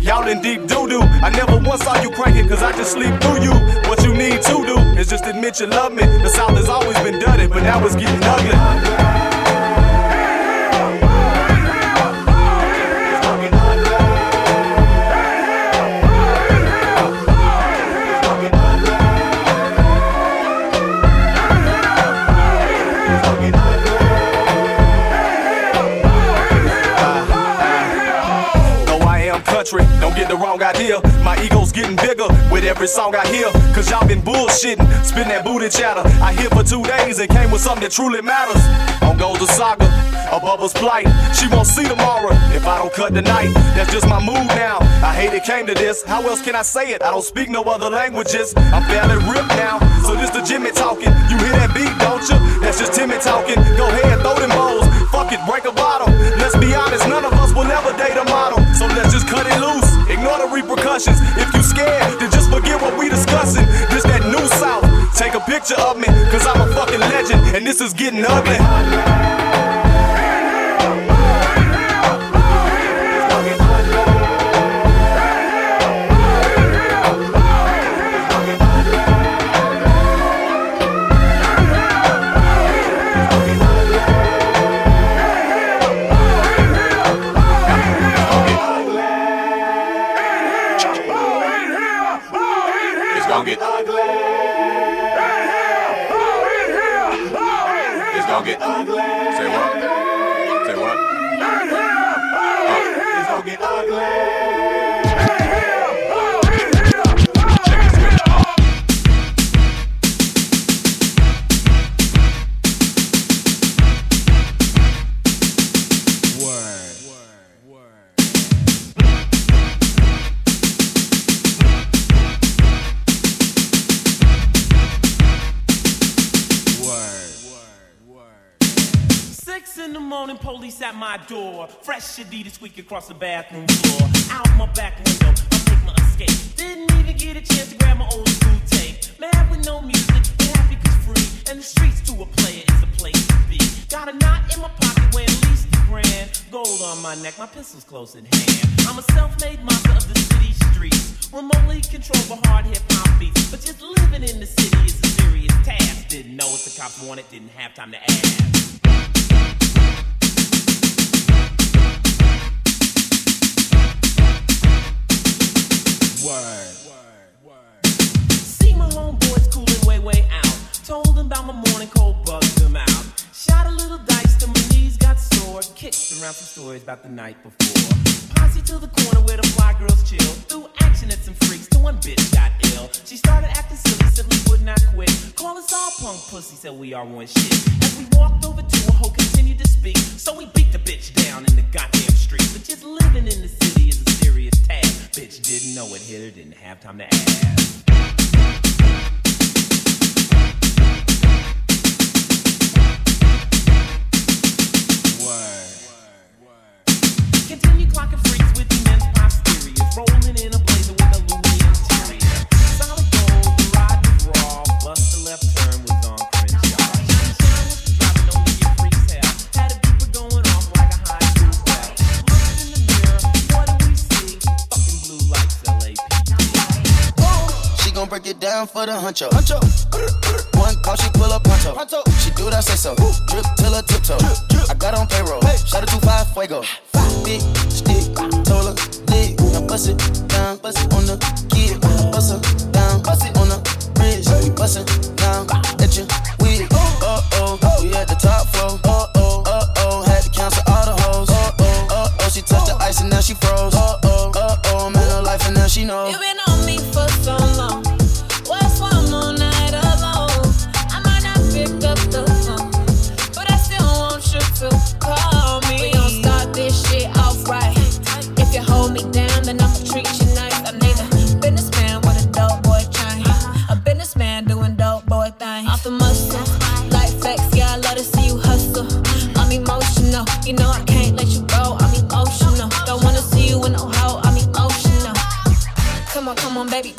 Speaker 26: y'all in deep doo doo. I never once saw you cranking, cause I just sleep through you. What you need to do is just admit you love me. The South has always been dirty, but now it's getting ugly. The wrong idea. My ego's getting bigger with every song I hear. Cause y'all been bullshitting, spitting that booty chatter. I here for two days and came with something that truly matters. On goes the saga, a Bubba's plight. She won't see tomorrow if I don't cut tonight. That's just my mood now. I hate it came to this. How else can I say it? I don't speak no other languages. I'm fairly ripped now. So this the Jimmy talking. You hear that beat, don't you? That's just Timmy talking. Go ahead, throw them bowls. Fuck it, break a bottle. Let's be honest, none of us will ever date a model. So let's just cut it loose. Ignore the repercussions. If you scared, then just forget what we discussing. This that new South. Take a picture of me, cause I'm a fucking legend. And this is getting ugly.
Speaker 27: Door. Fresh Adidas squeak across the bathroom floor. Out my back window, I make my escape. Didn't even get a chance to grab my old school tape. Mad with no music, but happy cause free. And the streets to a player is the place to be. Got a knot in my pocket weighing at least a grand. Gold on my neck, my pistol's close at hand. I'm a self-made monster of the city streets. Remotely controlled by hard hip hop beats. But just living in the city is a serious task. Didn't know what the cops wanted, didn't have time to ask.
Speaker 26: Word.
Speaker 27: See my homeboys cooling way, way out. Told them about my morning cold, bugged them out. Shot a little dice till my knees got sore. Kicked around some stories about the night before. Posse to the corner where the fly girls chill. Threw action at some freaks till one bitch got ill. She started acting silly, simply would not quit. Call us all punk pussy, said we are one shit. As we walked over to her, hoe continued to speak. So we beat the bitch down in the goddamn street. But just living in the city is a serious task. Bitch didn't know it hit her, didn't have time to ask. Continue clocking freaks with immense posteriors. Rolling in a blazer with a Louis interior. Solid gold, ride raw, but the ride was
Speaker 19: raw. Bust I got on payroll. Hey. Shout out to five fuego. Five. Big stick, taller, leg. Now bust it down, bust it on the kid. Bust it down, bust it on the bridge. Hey. Bust it down, at your wig. Uh oh, oh, we
Speaker 28: at the top floor. Uh oh, uh oh, had to cancel all the hoes. Uh oh, uh oh, she touched the ice
Speaker 19: and now she froze. Oh oh, oh oh, man, her life and now she knows. You
Speaker 28: been on me for so long.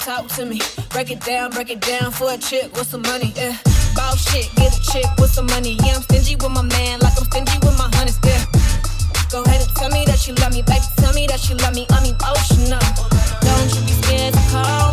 Speaker 28: Talk to me. Break it down, break it down for a chick with some money. Yeah. Bout shit, get a chick with some money. Yeah, I'm stingy with my man, like I'm stingy with my honeys. Yeah. Go ahead and tell me that you love me, baby. Tell me that you love me. I'm emotional. Oh, Don't you be scared to call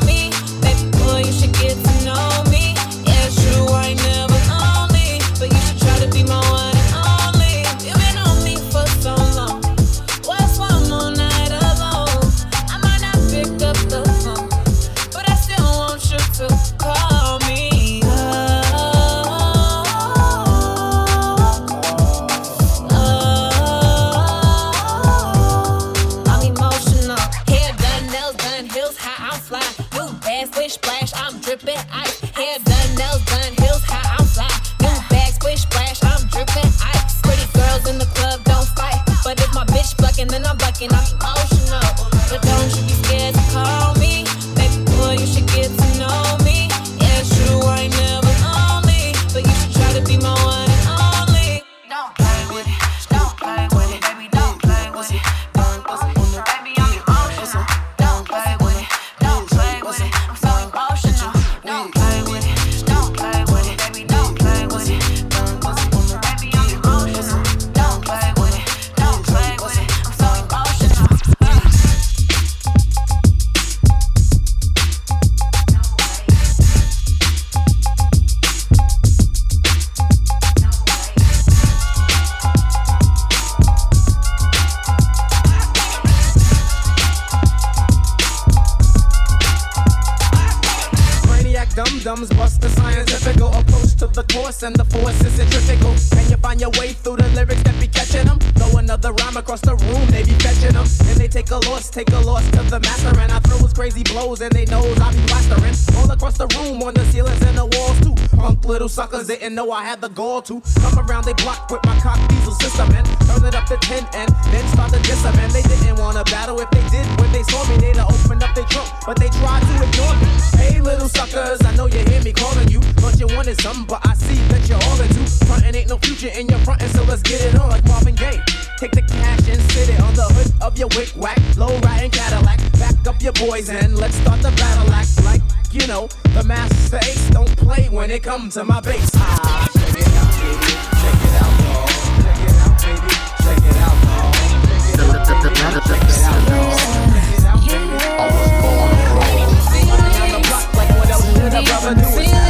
Speaker 16: loss to the master, and I throw his crazy blows, and they knows I be plastering all across the room, on the ceilings and the walls too. Punk little suckers didn't know I had the gall to come around they block with my cock diesel system and turn it up to 10 and then start to diss 'em. And they didn't wanna battle if they did. When they saw me, they'd opened up their trunk, but they tried to ignore me. Hey, little suckers, I know you hear me calling you. Thought you wanted something, but I see that you're all into. Frontin' ain't no future in your frontin', so let's get it on like Marvin Gaye. Take the cash and sit it on the hood of your wick whack, low riding Cadillac. Back up your boys and let's start the battle act like you know the Masta Ace don't play when it comes to my bass. Ah, check it out, baby. Check it out, dog. Check it out, baby. Check it out, dog. Check it out, baby. Check it out, dog. Check it out, baby. I was born to roll. Running on the block like what else a brother do?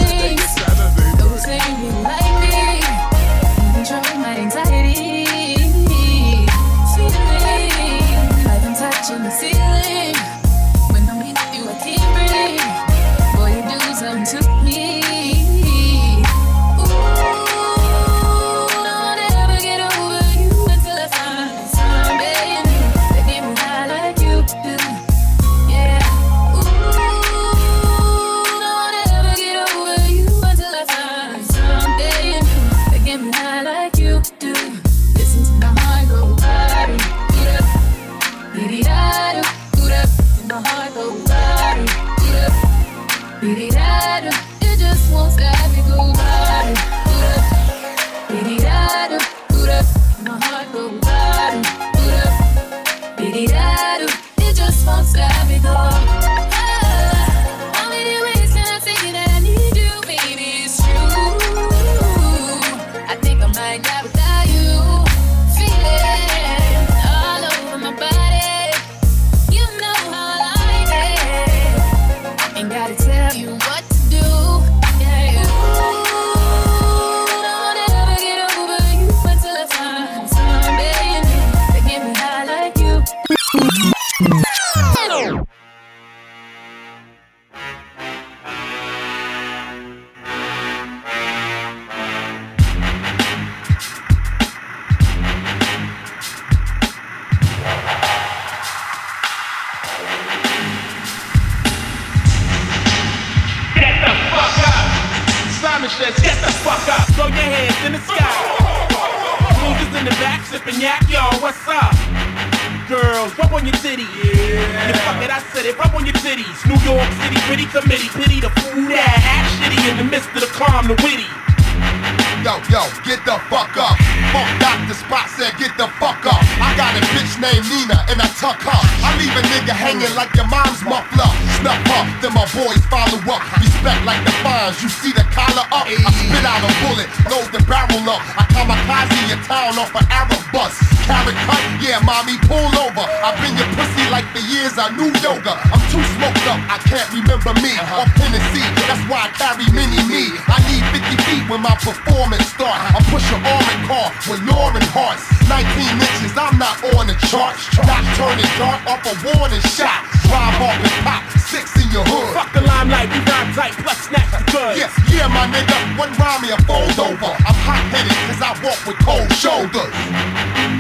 Speaker 5: Says, get the fuck up! Throw your hands in the sky. Losers in the back sipping yak, yo, what's up? Girls, rub on your titties. Yeah. fuck it, I said it, rub on your titties. New York City, pretty committee, pity the fool that act shitty in the midst of the calm, the witty.
Speaker 29: Yo, yo, get the fuck up. Funk doctor spot said, get the fuck up. I got a bitch named Nina and I tuck her. I leave a nigga hanging like your mom's muffler. Snuff up, then my boys follow up. Respect like the fines, you see the collar up. I spit out a bullet, load the barrel up. I kamikaze your town off an Arab bus. Carrot cut, yeah, mommy, pull over. I've been your pussy like for years, I knew yoga. I'm too smoked up, I can't remember me. Or Tennessee, that's why I carry mini me. I need 50 feet when my performance start. I push an armored car with Lauren Hearts. 19 inches, I'm not on the charts. Not turning dark off a warning shot. Drive off and pop, six in your hood.
Speaker 27: Fuck the limelight, we rhyme tight, plus snatch the good.
Speaker 29: Yeah, yeah, my nigga, one rhyme me a fold over. I'm hot headed cause I walk with cold shoulders.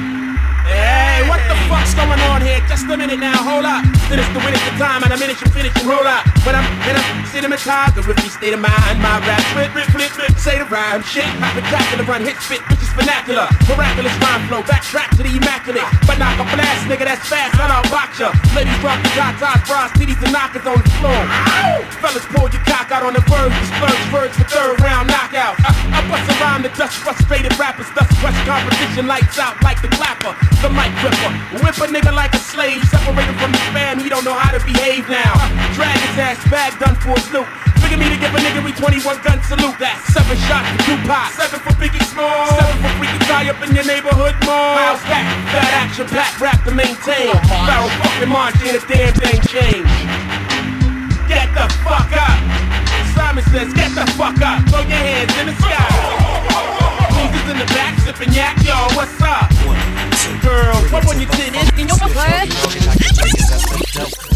Speaker 27: What the fuck's going on here? Just a minute now, hold up. Finish the minute the time, and a minute you finish and roll up. When I'm in a cinematized, the rookie state of mind, my rap, flip, flip, flip, flip, say the rhyme, shit, spectacular run, hit spit, which is vernacular. Miraculous rhyme flow, backtrack to the immaculate. But knock a blast, nigga, that's fast, I don't box ya. Ladies rock the tatas, bras, titties, and knockers on the floor. Ow! Fellas, pull your cock out on the verge, splurge, verge for third round knockout. I, I bust a rhyme to dust frustrated rappers, thus crush competition, lights out like the clapper the mic ripper. Whip a nigga like a slave, separated from his fam, he don't know how to behave now. Drag his ass back, done for a snoop. Figure me to give a nigga we 21 gun salute. That seven shots for Tupac, seven for Biggie Small, seven for freaky tie up in your neighborhood mall. How's that? Fat action pack rap to maintain. Barrel fucking march ain't a damn thing change. Get the fuck up. Simon says, get the fuck up. Throw your hands in the sky. Losers in the back sipping yak, yo, what's up? Girls, what when you did it in your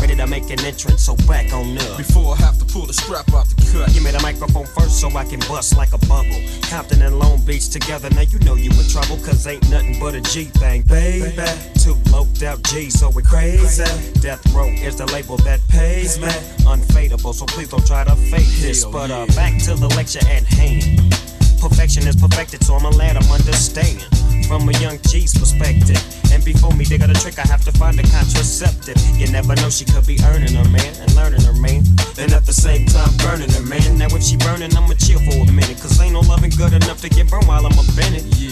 Speaker 30: Ready to make an entrance, so back on up.
Speaker 31: Before I have to pull the strap out the cut.
Speaker 30: Give me the microphone first so I can bust like a bubble. Compton and Long Beach together, now you know you in trouble, cause ain't nothing but a G thing, baby. Two loped out G's, so we crazy. Death Row is the label that pays me. Unfadable, so please don't try to fake this. But uh, back to the lecture at hand. Perfection is perfected, so I'm a lad, I'm understand. From a young G's perspective. And before me they got a trick, I have to find a contraceptive. You never know, she could be earning her man and learning her man. And at the same time, burning her man. Now, if she burning, I'ma chill for a minute. Cause ain't no loving good enough to get burned while I'm in it. Yeah.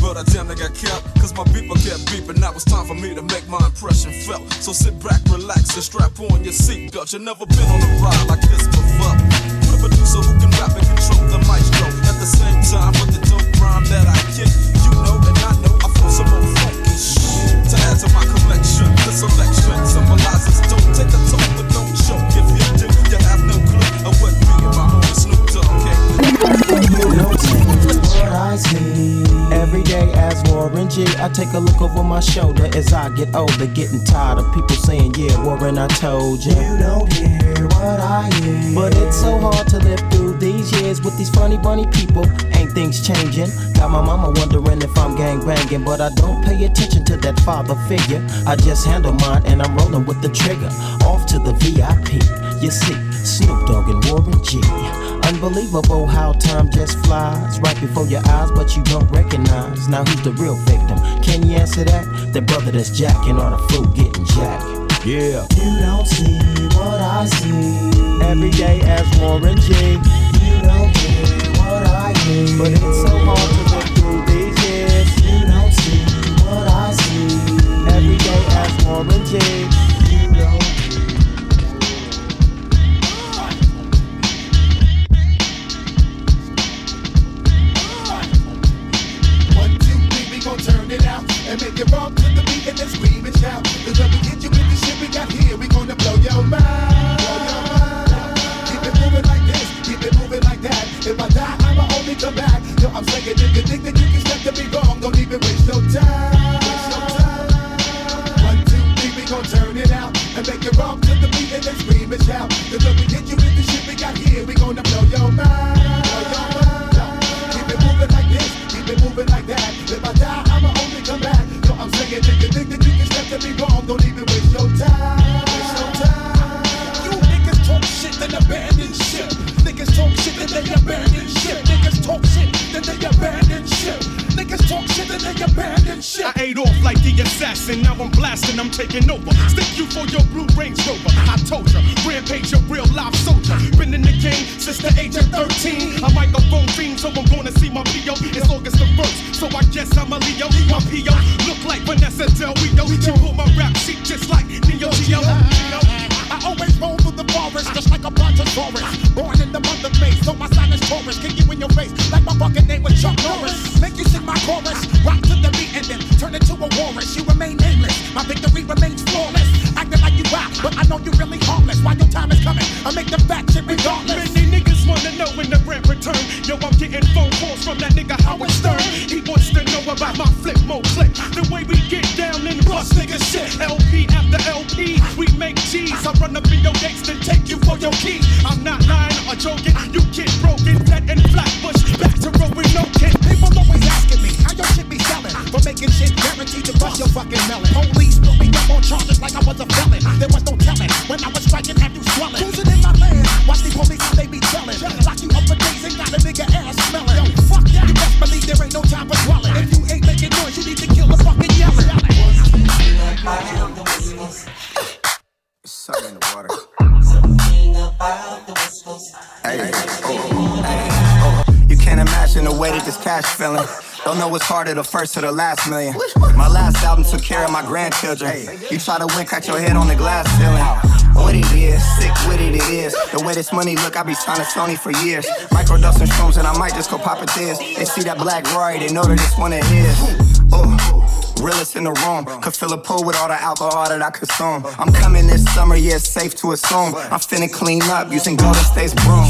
Speaker 31: But I damn near got kept, cause my beeper kept beeping. Now it's time for me to make my impression felt. So sit back, relax, and strap on your seatbelt. You've never been on a ride like this before. Put a producer who can rap and control the maestro. At the same time, with the dope rhyme that I kick, you know and I know I feel some more funky shit. To add to my collection, the selection symbolizes don't take a toke, but don't choke. If you do, you have no clue of what me and my homie Snoop Dogg
Speaker 32: what I see. Every day as Warren G, I take a look over my shoulder as I get older, getting tired of people saying, Yeah, Warren, I told you. You don't hear what I hear. But it's so hard to live through these years with these funny bunny people. Ain't things changing? Got my mama wondering if I'm gang banging, but I don't pay attention to that father figure. I just handle mine and I'm rolling with the trigger. Off to the VIP. You see, Snoop Dogg and Warren G. Unbelievable how time just flies right before your eyes, but you don't recognize. Now who's the real victim? Can you answer that? The brother that's jacking or the fool getting jacked. Yeah. You don't see what I see. Every day as Warren G. You don't hear what I hear. But it's so hard to look through these years. You don't see what I see. Every day as Warren G. You don't bringing it out and make it bump to the beat and then scream and shout. Cause when we hit you with the shit we got here, we gonna blow your mind. Blow your mind. Keep it moving like this, keep it moving like that. If I die, I'ma only come back. Yo, I'm saying if you think that you can step to be wrong, don't even waste no time.
Speaker 33: One, two, three, we gon' turn it out and make it bump to the beat and then scream and shout. Cause when we hit you with the shit we got here, we gonna blow your mind. Blow your mind. Keep it moving like this, keep it
Speaker 32: moving like that. If I die come back. Yo, I'm saying, do you think that you can step to me wrong? Don't even waste your time. Waste your time. You niggas talk shit, then abandon ship. Niggas talk shit, then they abandon ship. Niggas talk shit then they abandon ship. Niggas talk shit, then they abandon shit.
Speaker 34: I ate off like the assassin, now I'm blasting, I'm taking over. Stick you for your blue Range Rover. I told ya, rampage a real life soldier. Been in the game since the age of 13. A microphone fiend, so I'm gonna see my PO. It's August the 1st, so I guess I'm a Leo. My PO look like Vanessa Del Rio. She pull my rap sheet just like Neo Geo.
Speaker 32: I always roll through the forest just like a brontosaurus. Born in the month of May, so my Taurus. Kick you in your face like my fucking name was Chuck Norris. Make you sing my chorus, rock to the beat and then turn into a walrus. You remain nameless, my victory remains flawless. Acting like you rock, but I know you really harmless. While your time is coming, I make the fact shit regardless.
Speaker 34: Many niggas wanna know when the rap return. Yo, I'm getting phone calls from that nigga Howard Stern. He wants to know about my Flipmode clip. The way we get down and bust nigga shit. LP after LP, we make G's. I run up in your gates and take you for your key. I'm not lying or joking. You and flatbush. Back to with no kid.
Speaker 32: People always asking me how your shit be selling. For making shit guaranteed to bust your fucking melon. Police put me up on charges like I was a felon. There was no telling when I was striking, have you swelling? Cruising in my land, watch the police how they be telling. Lock you up for days and got a nigga ass smelling. Yo, fuck that. You best believe there ain't no time for dwelling. If you ain't making noise, you need to kill the fucking yelling.
Speaker 27: Way that this cash feeling. Don't know what's harder, the first or the last million. My last album took care of my grandchildren. You try to win, crack your head on the glass ceiling. What it is, sick with it, it is. The way this money look, I be signing Sony for years. Microdose and shrooms, and I might just go pop a tears. They see that black Rory, they know that this one it is. Oh. Realest in the room, could fill a pool with all the alcohol that I consume. I'm coming this summer, yeah, it's safe to assume. I'm finna clean up using Golden State's broom.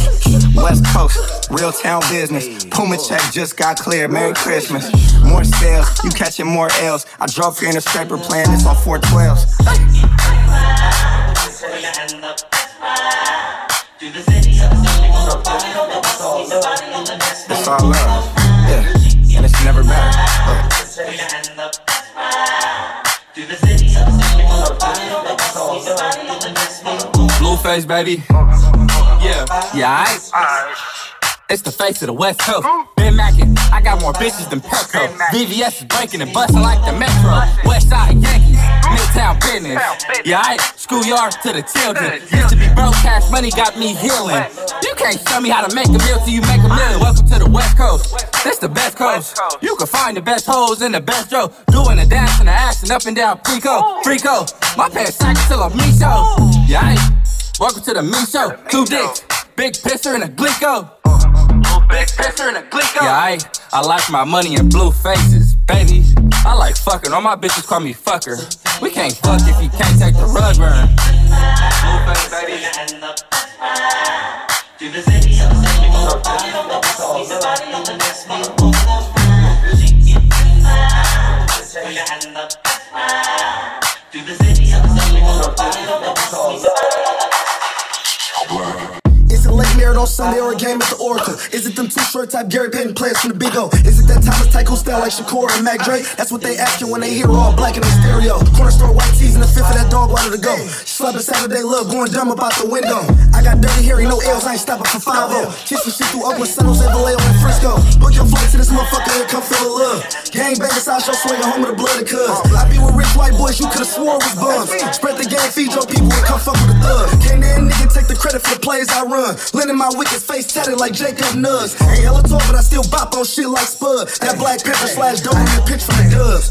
Speaker 27: West Coast, real town business. Puma check just got cleared, Merry Christmas. More sales, you catching more L's. I drove here in a scraper playing this on 412s. It's all love, yeah, and it's never better.
Speaker 35: Blueface, baby. Yeah, yeah, I. It's the face of the West Coast. Been mackin', I got more bitches than Petco. VVS is breaking and bustin' like the Metro. West Side Yankees, Midtown business. Yeah, I schoolyard to the children. Used to be broke, cash money got me healing. You can't show me how to make a meal till you make a million. Welcome to the West Coast. This the best coast. You can find the best hoes in the best row. Doing the dance and the action up and down Preco. Freako. My pants sack till I'm me show. Yeah, I welcome to the me show. Two dicks, big pisser and a glico. Big pisser and a glico. Yeah, I, I like my money in blue faces, baby. I like fucking. All my bitches call me fucker. We can't fuck if you can't take the rug burn. Blueface, baby.
Speaker 36: Is it late merit on Sunday or a game at the Oracle? Is it them Too Short type Gary Payton players from the Big O? Is it that Thomas Tycho style like Shakur and Mac Dre? That's what they asking when they hear all black in the stereo. Corner store white tees and the fifth of that dog water to go. Slapping Saturday love going dumb about the window. I got dirty hair, ain't no L's, I ain't stopping for 5 Kissing shit through Oakland, San Jose, Vallejo, and Frisco. Book your flight to this motherfucker here, come feel the love. Gang banging sideshow swinging home with the blood of cuz. I be with rich white boys, you could've swore was bums. Spread the gang, feed your people, and come fuck with the thug. Can't nigga take the credit for the plays I run. Lending my wicked face tatted like Jacob Nugs. Ain't hella talk, but I still bop on shit like Spud. That Black Panther slash in the pitch from the dubs.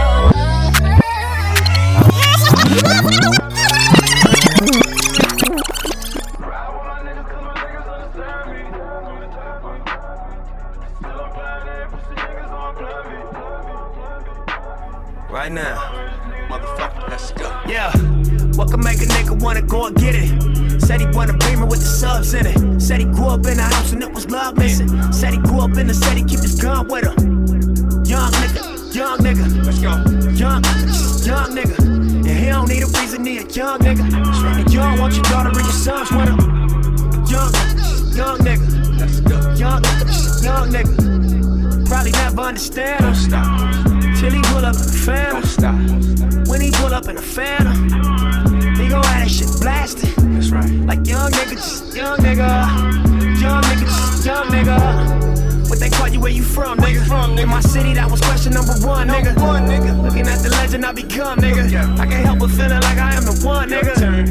Speaker 1: Right now. Motherfucker, let's go. Yeah. What can make a nigga wanna go and get it? Said he want a beamer with the subs in it. Said he grew up in a house and it was love missing. Said he grew up in the city, keep his gun with him. Young nigga, young nigga. Let's go. Young, young nigga. And he don't need a reason, he a young nigga. And you don't want your daughter or your sons with him. Young, young nigga. Young, young nigga. Probably never understand him. Stop. Till he pull up in the phantom. When he pull up in the phantom, he gon' have that shit blasted. That's right. Like young nigga, just young nigga. Young nigga, just young nigga. What they call you, where you from, nigga? You from, nigga? In my city, that was question number one, nigga. Number one, nigga. Looking at the legend I become, nigga. Yeah. I can't help but feeling like I am the one, nigga. Turn.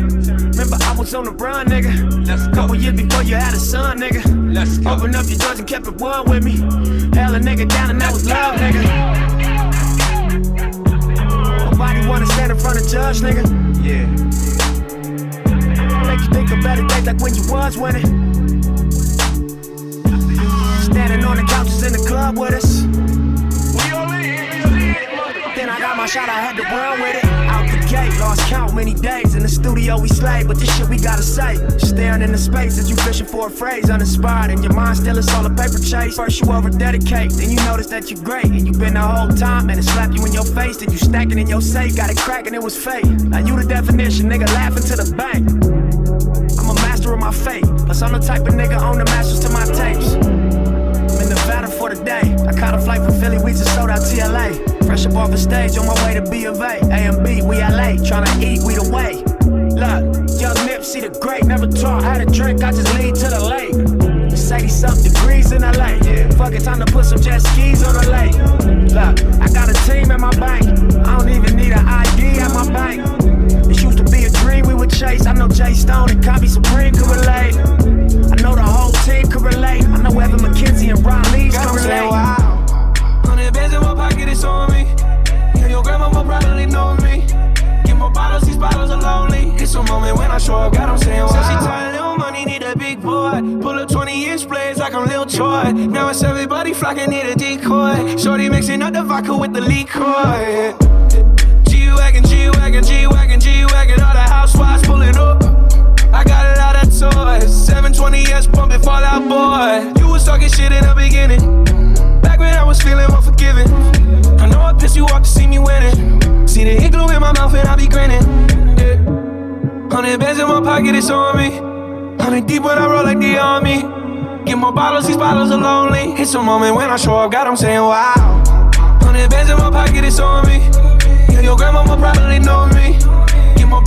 Speaker 1: Remember, I was on the run, nigga. Let's go. Couple years before you had a son, nigga. Let's go. Open up your doors and kept it one with me. Held a nigga down and that was love, nigga. Wanna stand in front of judge, nigga. Yeah. Make you think of better days like when you was winning. Standing on the couches in the club with us. Then I got my shot, I had to run with it. Gate, lost count many days. In the studio, we slay, but this shit we gotta say. Staring in the space as you fishing for a phrase, uninspired. And your mind still is all a paper chase. First, you over dedicate, then you notice that you're great. And you been the whole time, and it slap you in your face. Then you stacking in your safe, got it cracking, it was fake. Now you the definition, nigga, laughing to the bank. I'm a master of my fate, plus I'm the type of nigga own the masters to my tapes. I'm in Nevada for the day. I caught a flight from Philly, we just sold out off the stage on my way to B of A. A and B, we LA, tryna eat, we the way. Look, young Nipsey the great, never taught how to drink, I just lead to the lake. 80 something degrees in LA. Yeah. Fuck it, time to put some jet skis on the lake. Look, I got a team at my bank. I don't even need an ID at my bank. This used to be a dream we would chase. I know J Stone and Cobby Supreme could relate. I know the whole team could relate. I know Evan McKenzie and Ron Lees can relate. Wow.
Speaker 20: Bands in my pocket, it's on me. Your grandma probably know me. Get more bottles, these bottles are lonely. It's a moment when I show up, God, I'm saying wow. So she tired, little money, need a big boy. Pull up 20 inch blades like I'm Lil Troy. Now it's everybody flocking, need a decoy. Shorty mixing up the vodka with the liquor. G-Wagon, G-Wagon, G-Wagon, G-Wagon, all the housewives pulling up. I got a lot of toys. 720S pumping Fall Out Boy. You was talking shit in the beginning. I was feeling more forgiving. I know I pissed you off to see me winning. See the igloo in my mouth and I be grinning. Yeah. Hundred bands in my pocket, it's on me. Hundred deep when I roll like the army. Get more bottles, these bottles are lonely. It's a moment when I show up, God, I'm saying wow. Hundred bands in my pocket, it's on me. Yeah, your grandma probably know me.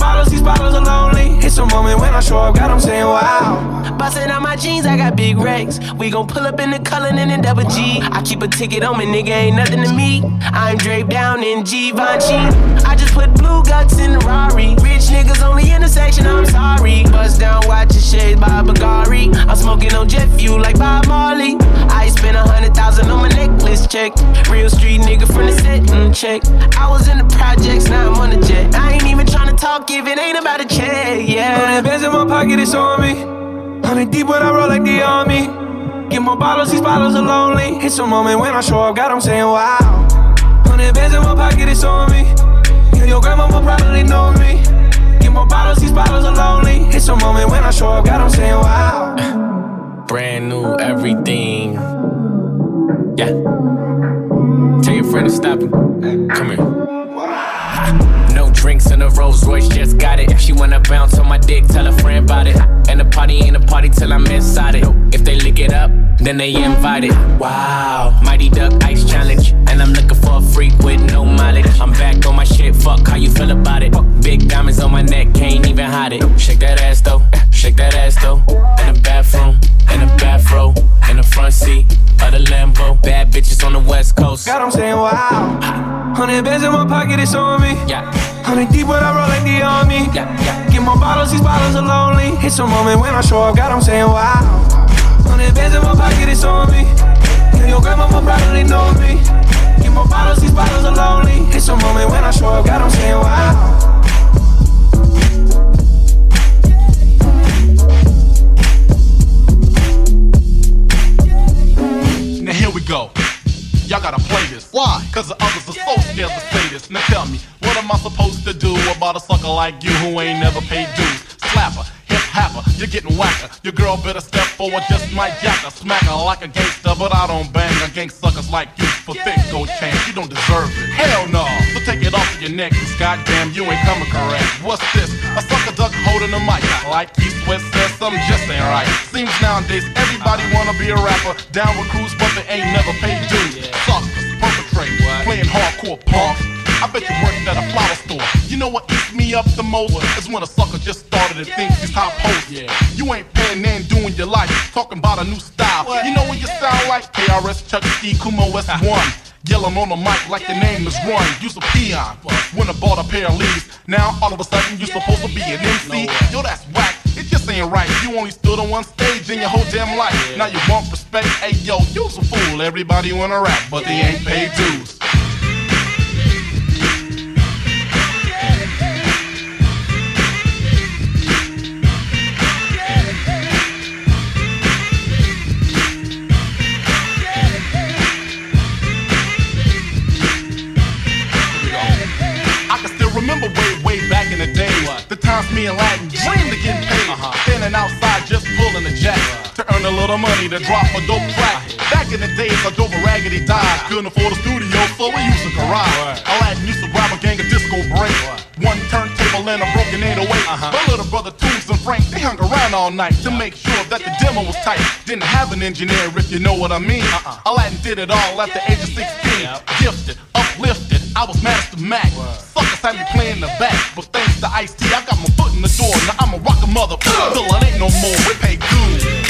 Speaker 20: Bottles, these bottles are lonely. It's a moment when I show up, God, I'm saying wow.
Speaker 2: Bustin' out my jeans, I got big racks. We gon' pull up in the Cullinan and double G. I keep a ticket on me, nigga, ain't nothing to me. I'm draped down in Givenchy. I just put blue guts in the Rari. Rich niggas only intersection, I'm sorry. Bust down, watch your shades by Bagari. I'm smoking on jet fuel like Bob Marley. I spent a hundred thousand on my necklace check. Real street nigga from the set, mm, check. I was in the projects, now I'm on the jet. I ain't even tryna talk if it ain't about a check, yeah.
Speaker 20: Hundred bands in my pocket, it's on me. Hundred deep when I roll like the army. Get more bottles, these bottles are lonely. It's a moment when I show up, God, I'm saying wow. Hundred bands in my pocket, it's on me. Yeah, your grandma will probably know me. Get more bottles, these bottles are lonely. It's a moment when I show up, God, I'm saying wow.
Speaker 37: Brand new everything. Yeah. Tell your friend to stop it. Come here. Drinks in a Rolls Royce, just got it. If she wanna bounce on my dick, tell a friend about it. And the party ain't a party till I'm inside it. If they lick it up, then they invited. Wow, Mighty Duck Ice Challenge. And I'm looking for a freak with no mileage. I'm back on my shit, fuck how you feel about it. Fuck Big diamonds on my neck, can't even hide it. Shake that ass though, shake that ass though. In the bathroom, in the bathroom, in the front seat of the Lambo. Bad bitches on the west coast.
Speaker 2: God, I'm saying wow. Hundred bands in my pocket, it's on me. Yeah. Hundred deep, but I roll like the army. Yeah, yeah. Get more bottles, these bottles are lonely. It's a moment when I show up, God, I'm saying wow. Hundred bands in my pocket, it's on me. Yeah, your grandma probably know me. Get more bottles, these bottles are lonely. It's a moment when I show up, God, I'm saying wow.
Speaker 34: Now here we go. Y'all gotta play this. Why? Cause the others are so scared to say this. Now tell me, what am I supposed to do about a sucker like you who ain't never paid dues? Slapper, hip happer, you're getting whacker. Your girl better step forward, just might jack her. Smack her like a gangster, but I don't bang against suckers like you for thick gold chains. You don't deserve it. Hell no. So take it off of your neck, cause goddamn, you ain't coming correct. What's this? A sucker duck holding a mic. Like East West says, something just ain't right. Seems nowadays everybody wanna be a rapper. Down with crews, but they ain't never paid dues. Suckers, perpetrate, playing hardcore punk. I bet you worked at a flower store. You know what eats me up the most? Is when a sucker just started to think he's hot post. Yeah. You ain't paying and doing your life. Talking about a new style. You know what you sound like? KRS, Chuck E, Kumo S1. Yelling on the mic like your name is Run. You's a peon. When I bought a pair of leaves. Now all of a sudden you're supposed to be an MC. Yo, that's whack. It just ain't right. You only stood on one stage in your whole damn life. Now you want respect. Hey yo, you's a fool. Everybody wanna rap, but they ain't paid dues. Times me and Latin dreamed of getting paid. Uh-huh. Standing outside just pulling a jack to earn a little money to drop a dope track. Back in the days, I drove a raggedy Dodge. Couldn't afford a studio, so we used a garage. Aladdin used to grab a gang of disco break. One turntable and a broken 808. Uh-huh. My little brother Toombs and Frank, they hung around all night to make sure that the demo was tight. Didn't have an engineer, if you know what I mean. Uh-uh. Aladdin did it all at the age of 16. Gifted, uplifted, I was Master Mac. Suckers had me playing the back, but thanks to Ice T, I got my foot in the door. Now I'm a rocker mother, till it ain't no more. We pay dues.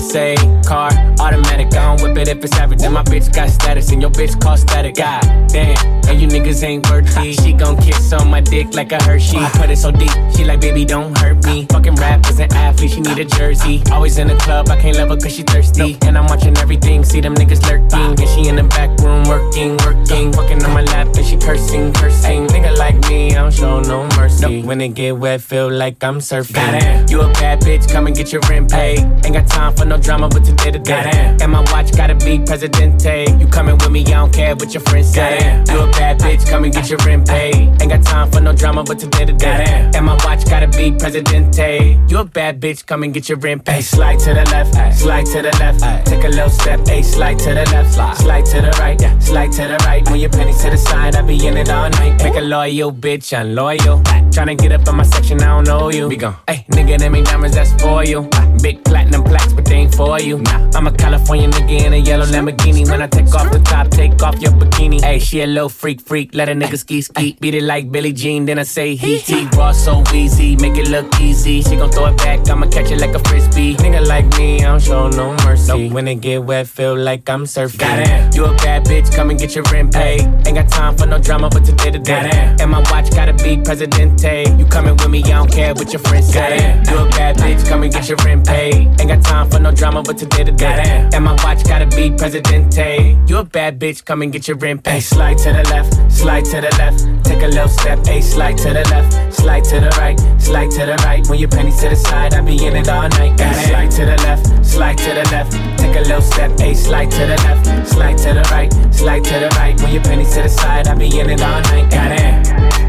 Speaker 37: Say. Car, automatic, I don't whip it if it's average. Then my bitch got status, and your bitch call static. God damn, and you niggas ain't. She gon' kiss on my dick like a Hershey. Put it so deep, she like, baby, don't hurt me. Fucking rap as an athlete, she need a jersey. Always in the club, I can't love her cause she thirsty. And I'm watching everything, see them niggas lurking. And she in the back room working, working. Fucking on my lap, and she cursing, cursing. Nigga like me, I don't show no mercy. When it get wet, feel like I'm surfing. Goddamn, you a bad bitch, come and get your rent paid. Ain't got time for no drama, but today to day. And my watch gotta be Presidente. You coming with me, I don't care what your friends say. You a bad bitch, come and get your rent paid. Ain't got time for no drama, but today to day. And my watch gotta be Presidente. You a bad bitch, come and get your rent paid. Slide to the left, slide to the left. Take a little step, ay, slide to the left, slide to the right, slide to the right. When your pennies to the side, I be in it all night. Make a loyal bitch, unloyal. Tryna get up in my section, I don't know you. We gon' Hey, nigga, them ain't diamonds, that's for you. Big platinum plaques, but they ain't for you. Nah, I'm a California nigga in a yellow Lamborghini. When I take off the top, take off your bikini. Hey, she a little freak, freak. Let a nigga ski, ski. Beat it like Billie Jean, then I say he, he. Raw so easy, make it look easy. She gon' throw it back, I'ma catch it like a frisbee. Nigga like me, I don't show no mercy. When it get wet, feel like I'm surfing. Goddamn, you a bad bitch, come and get your rent paid. Ain't got time for no drama, but today to day. And my watch gotta be Presidente. You coming with me, I don't care what your friends say. You a bad bitch, come and get your rent paid. Ain't got time for no drama, but today to day. And my watch gotta be Presidente. You a bad bitch, come and get your rent paid. Slide to the left, slide to the left. Take a little step, a slide to the left, slide to the right, slide to the right. When your pennies to the side, I be in it all night. Ay, slide to the left, slide to the left. Take a little step, a slide to the left, slide to the right, slide to the right. When your pennies to the side, I be in it all night. Goddamn.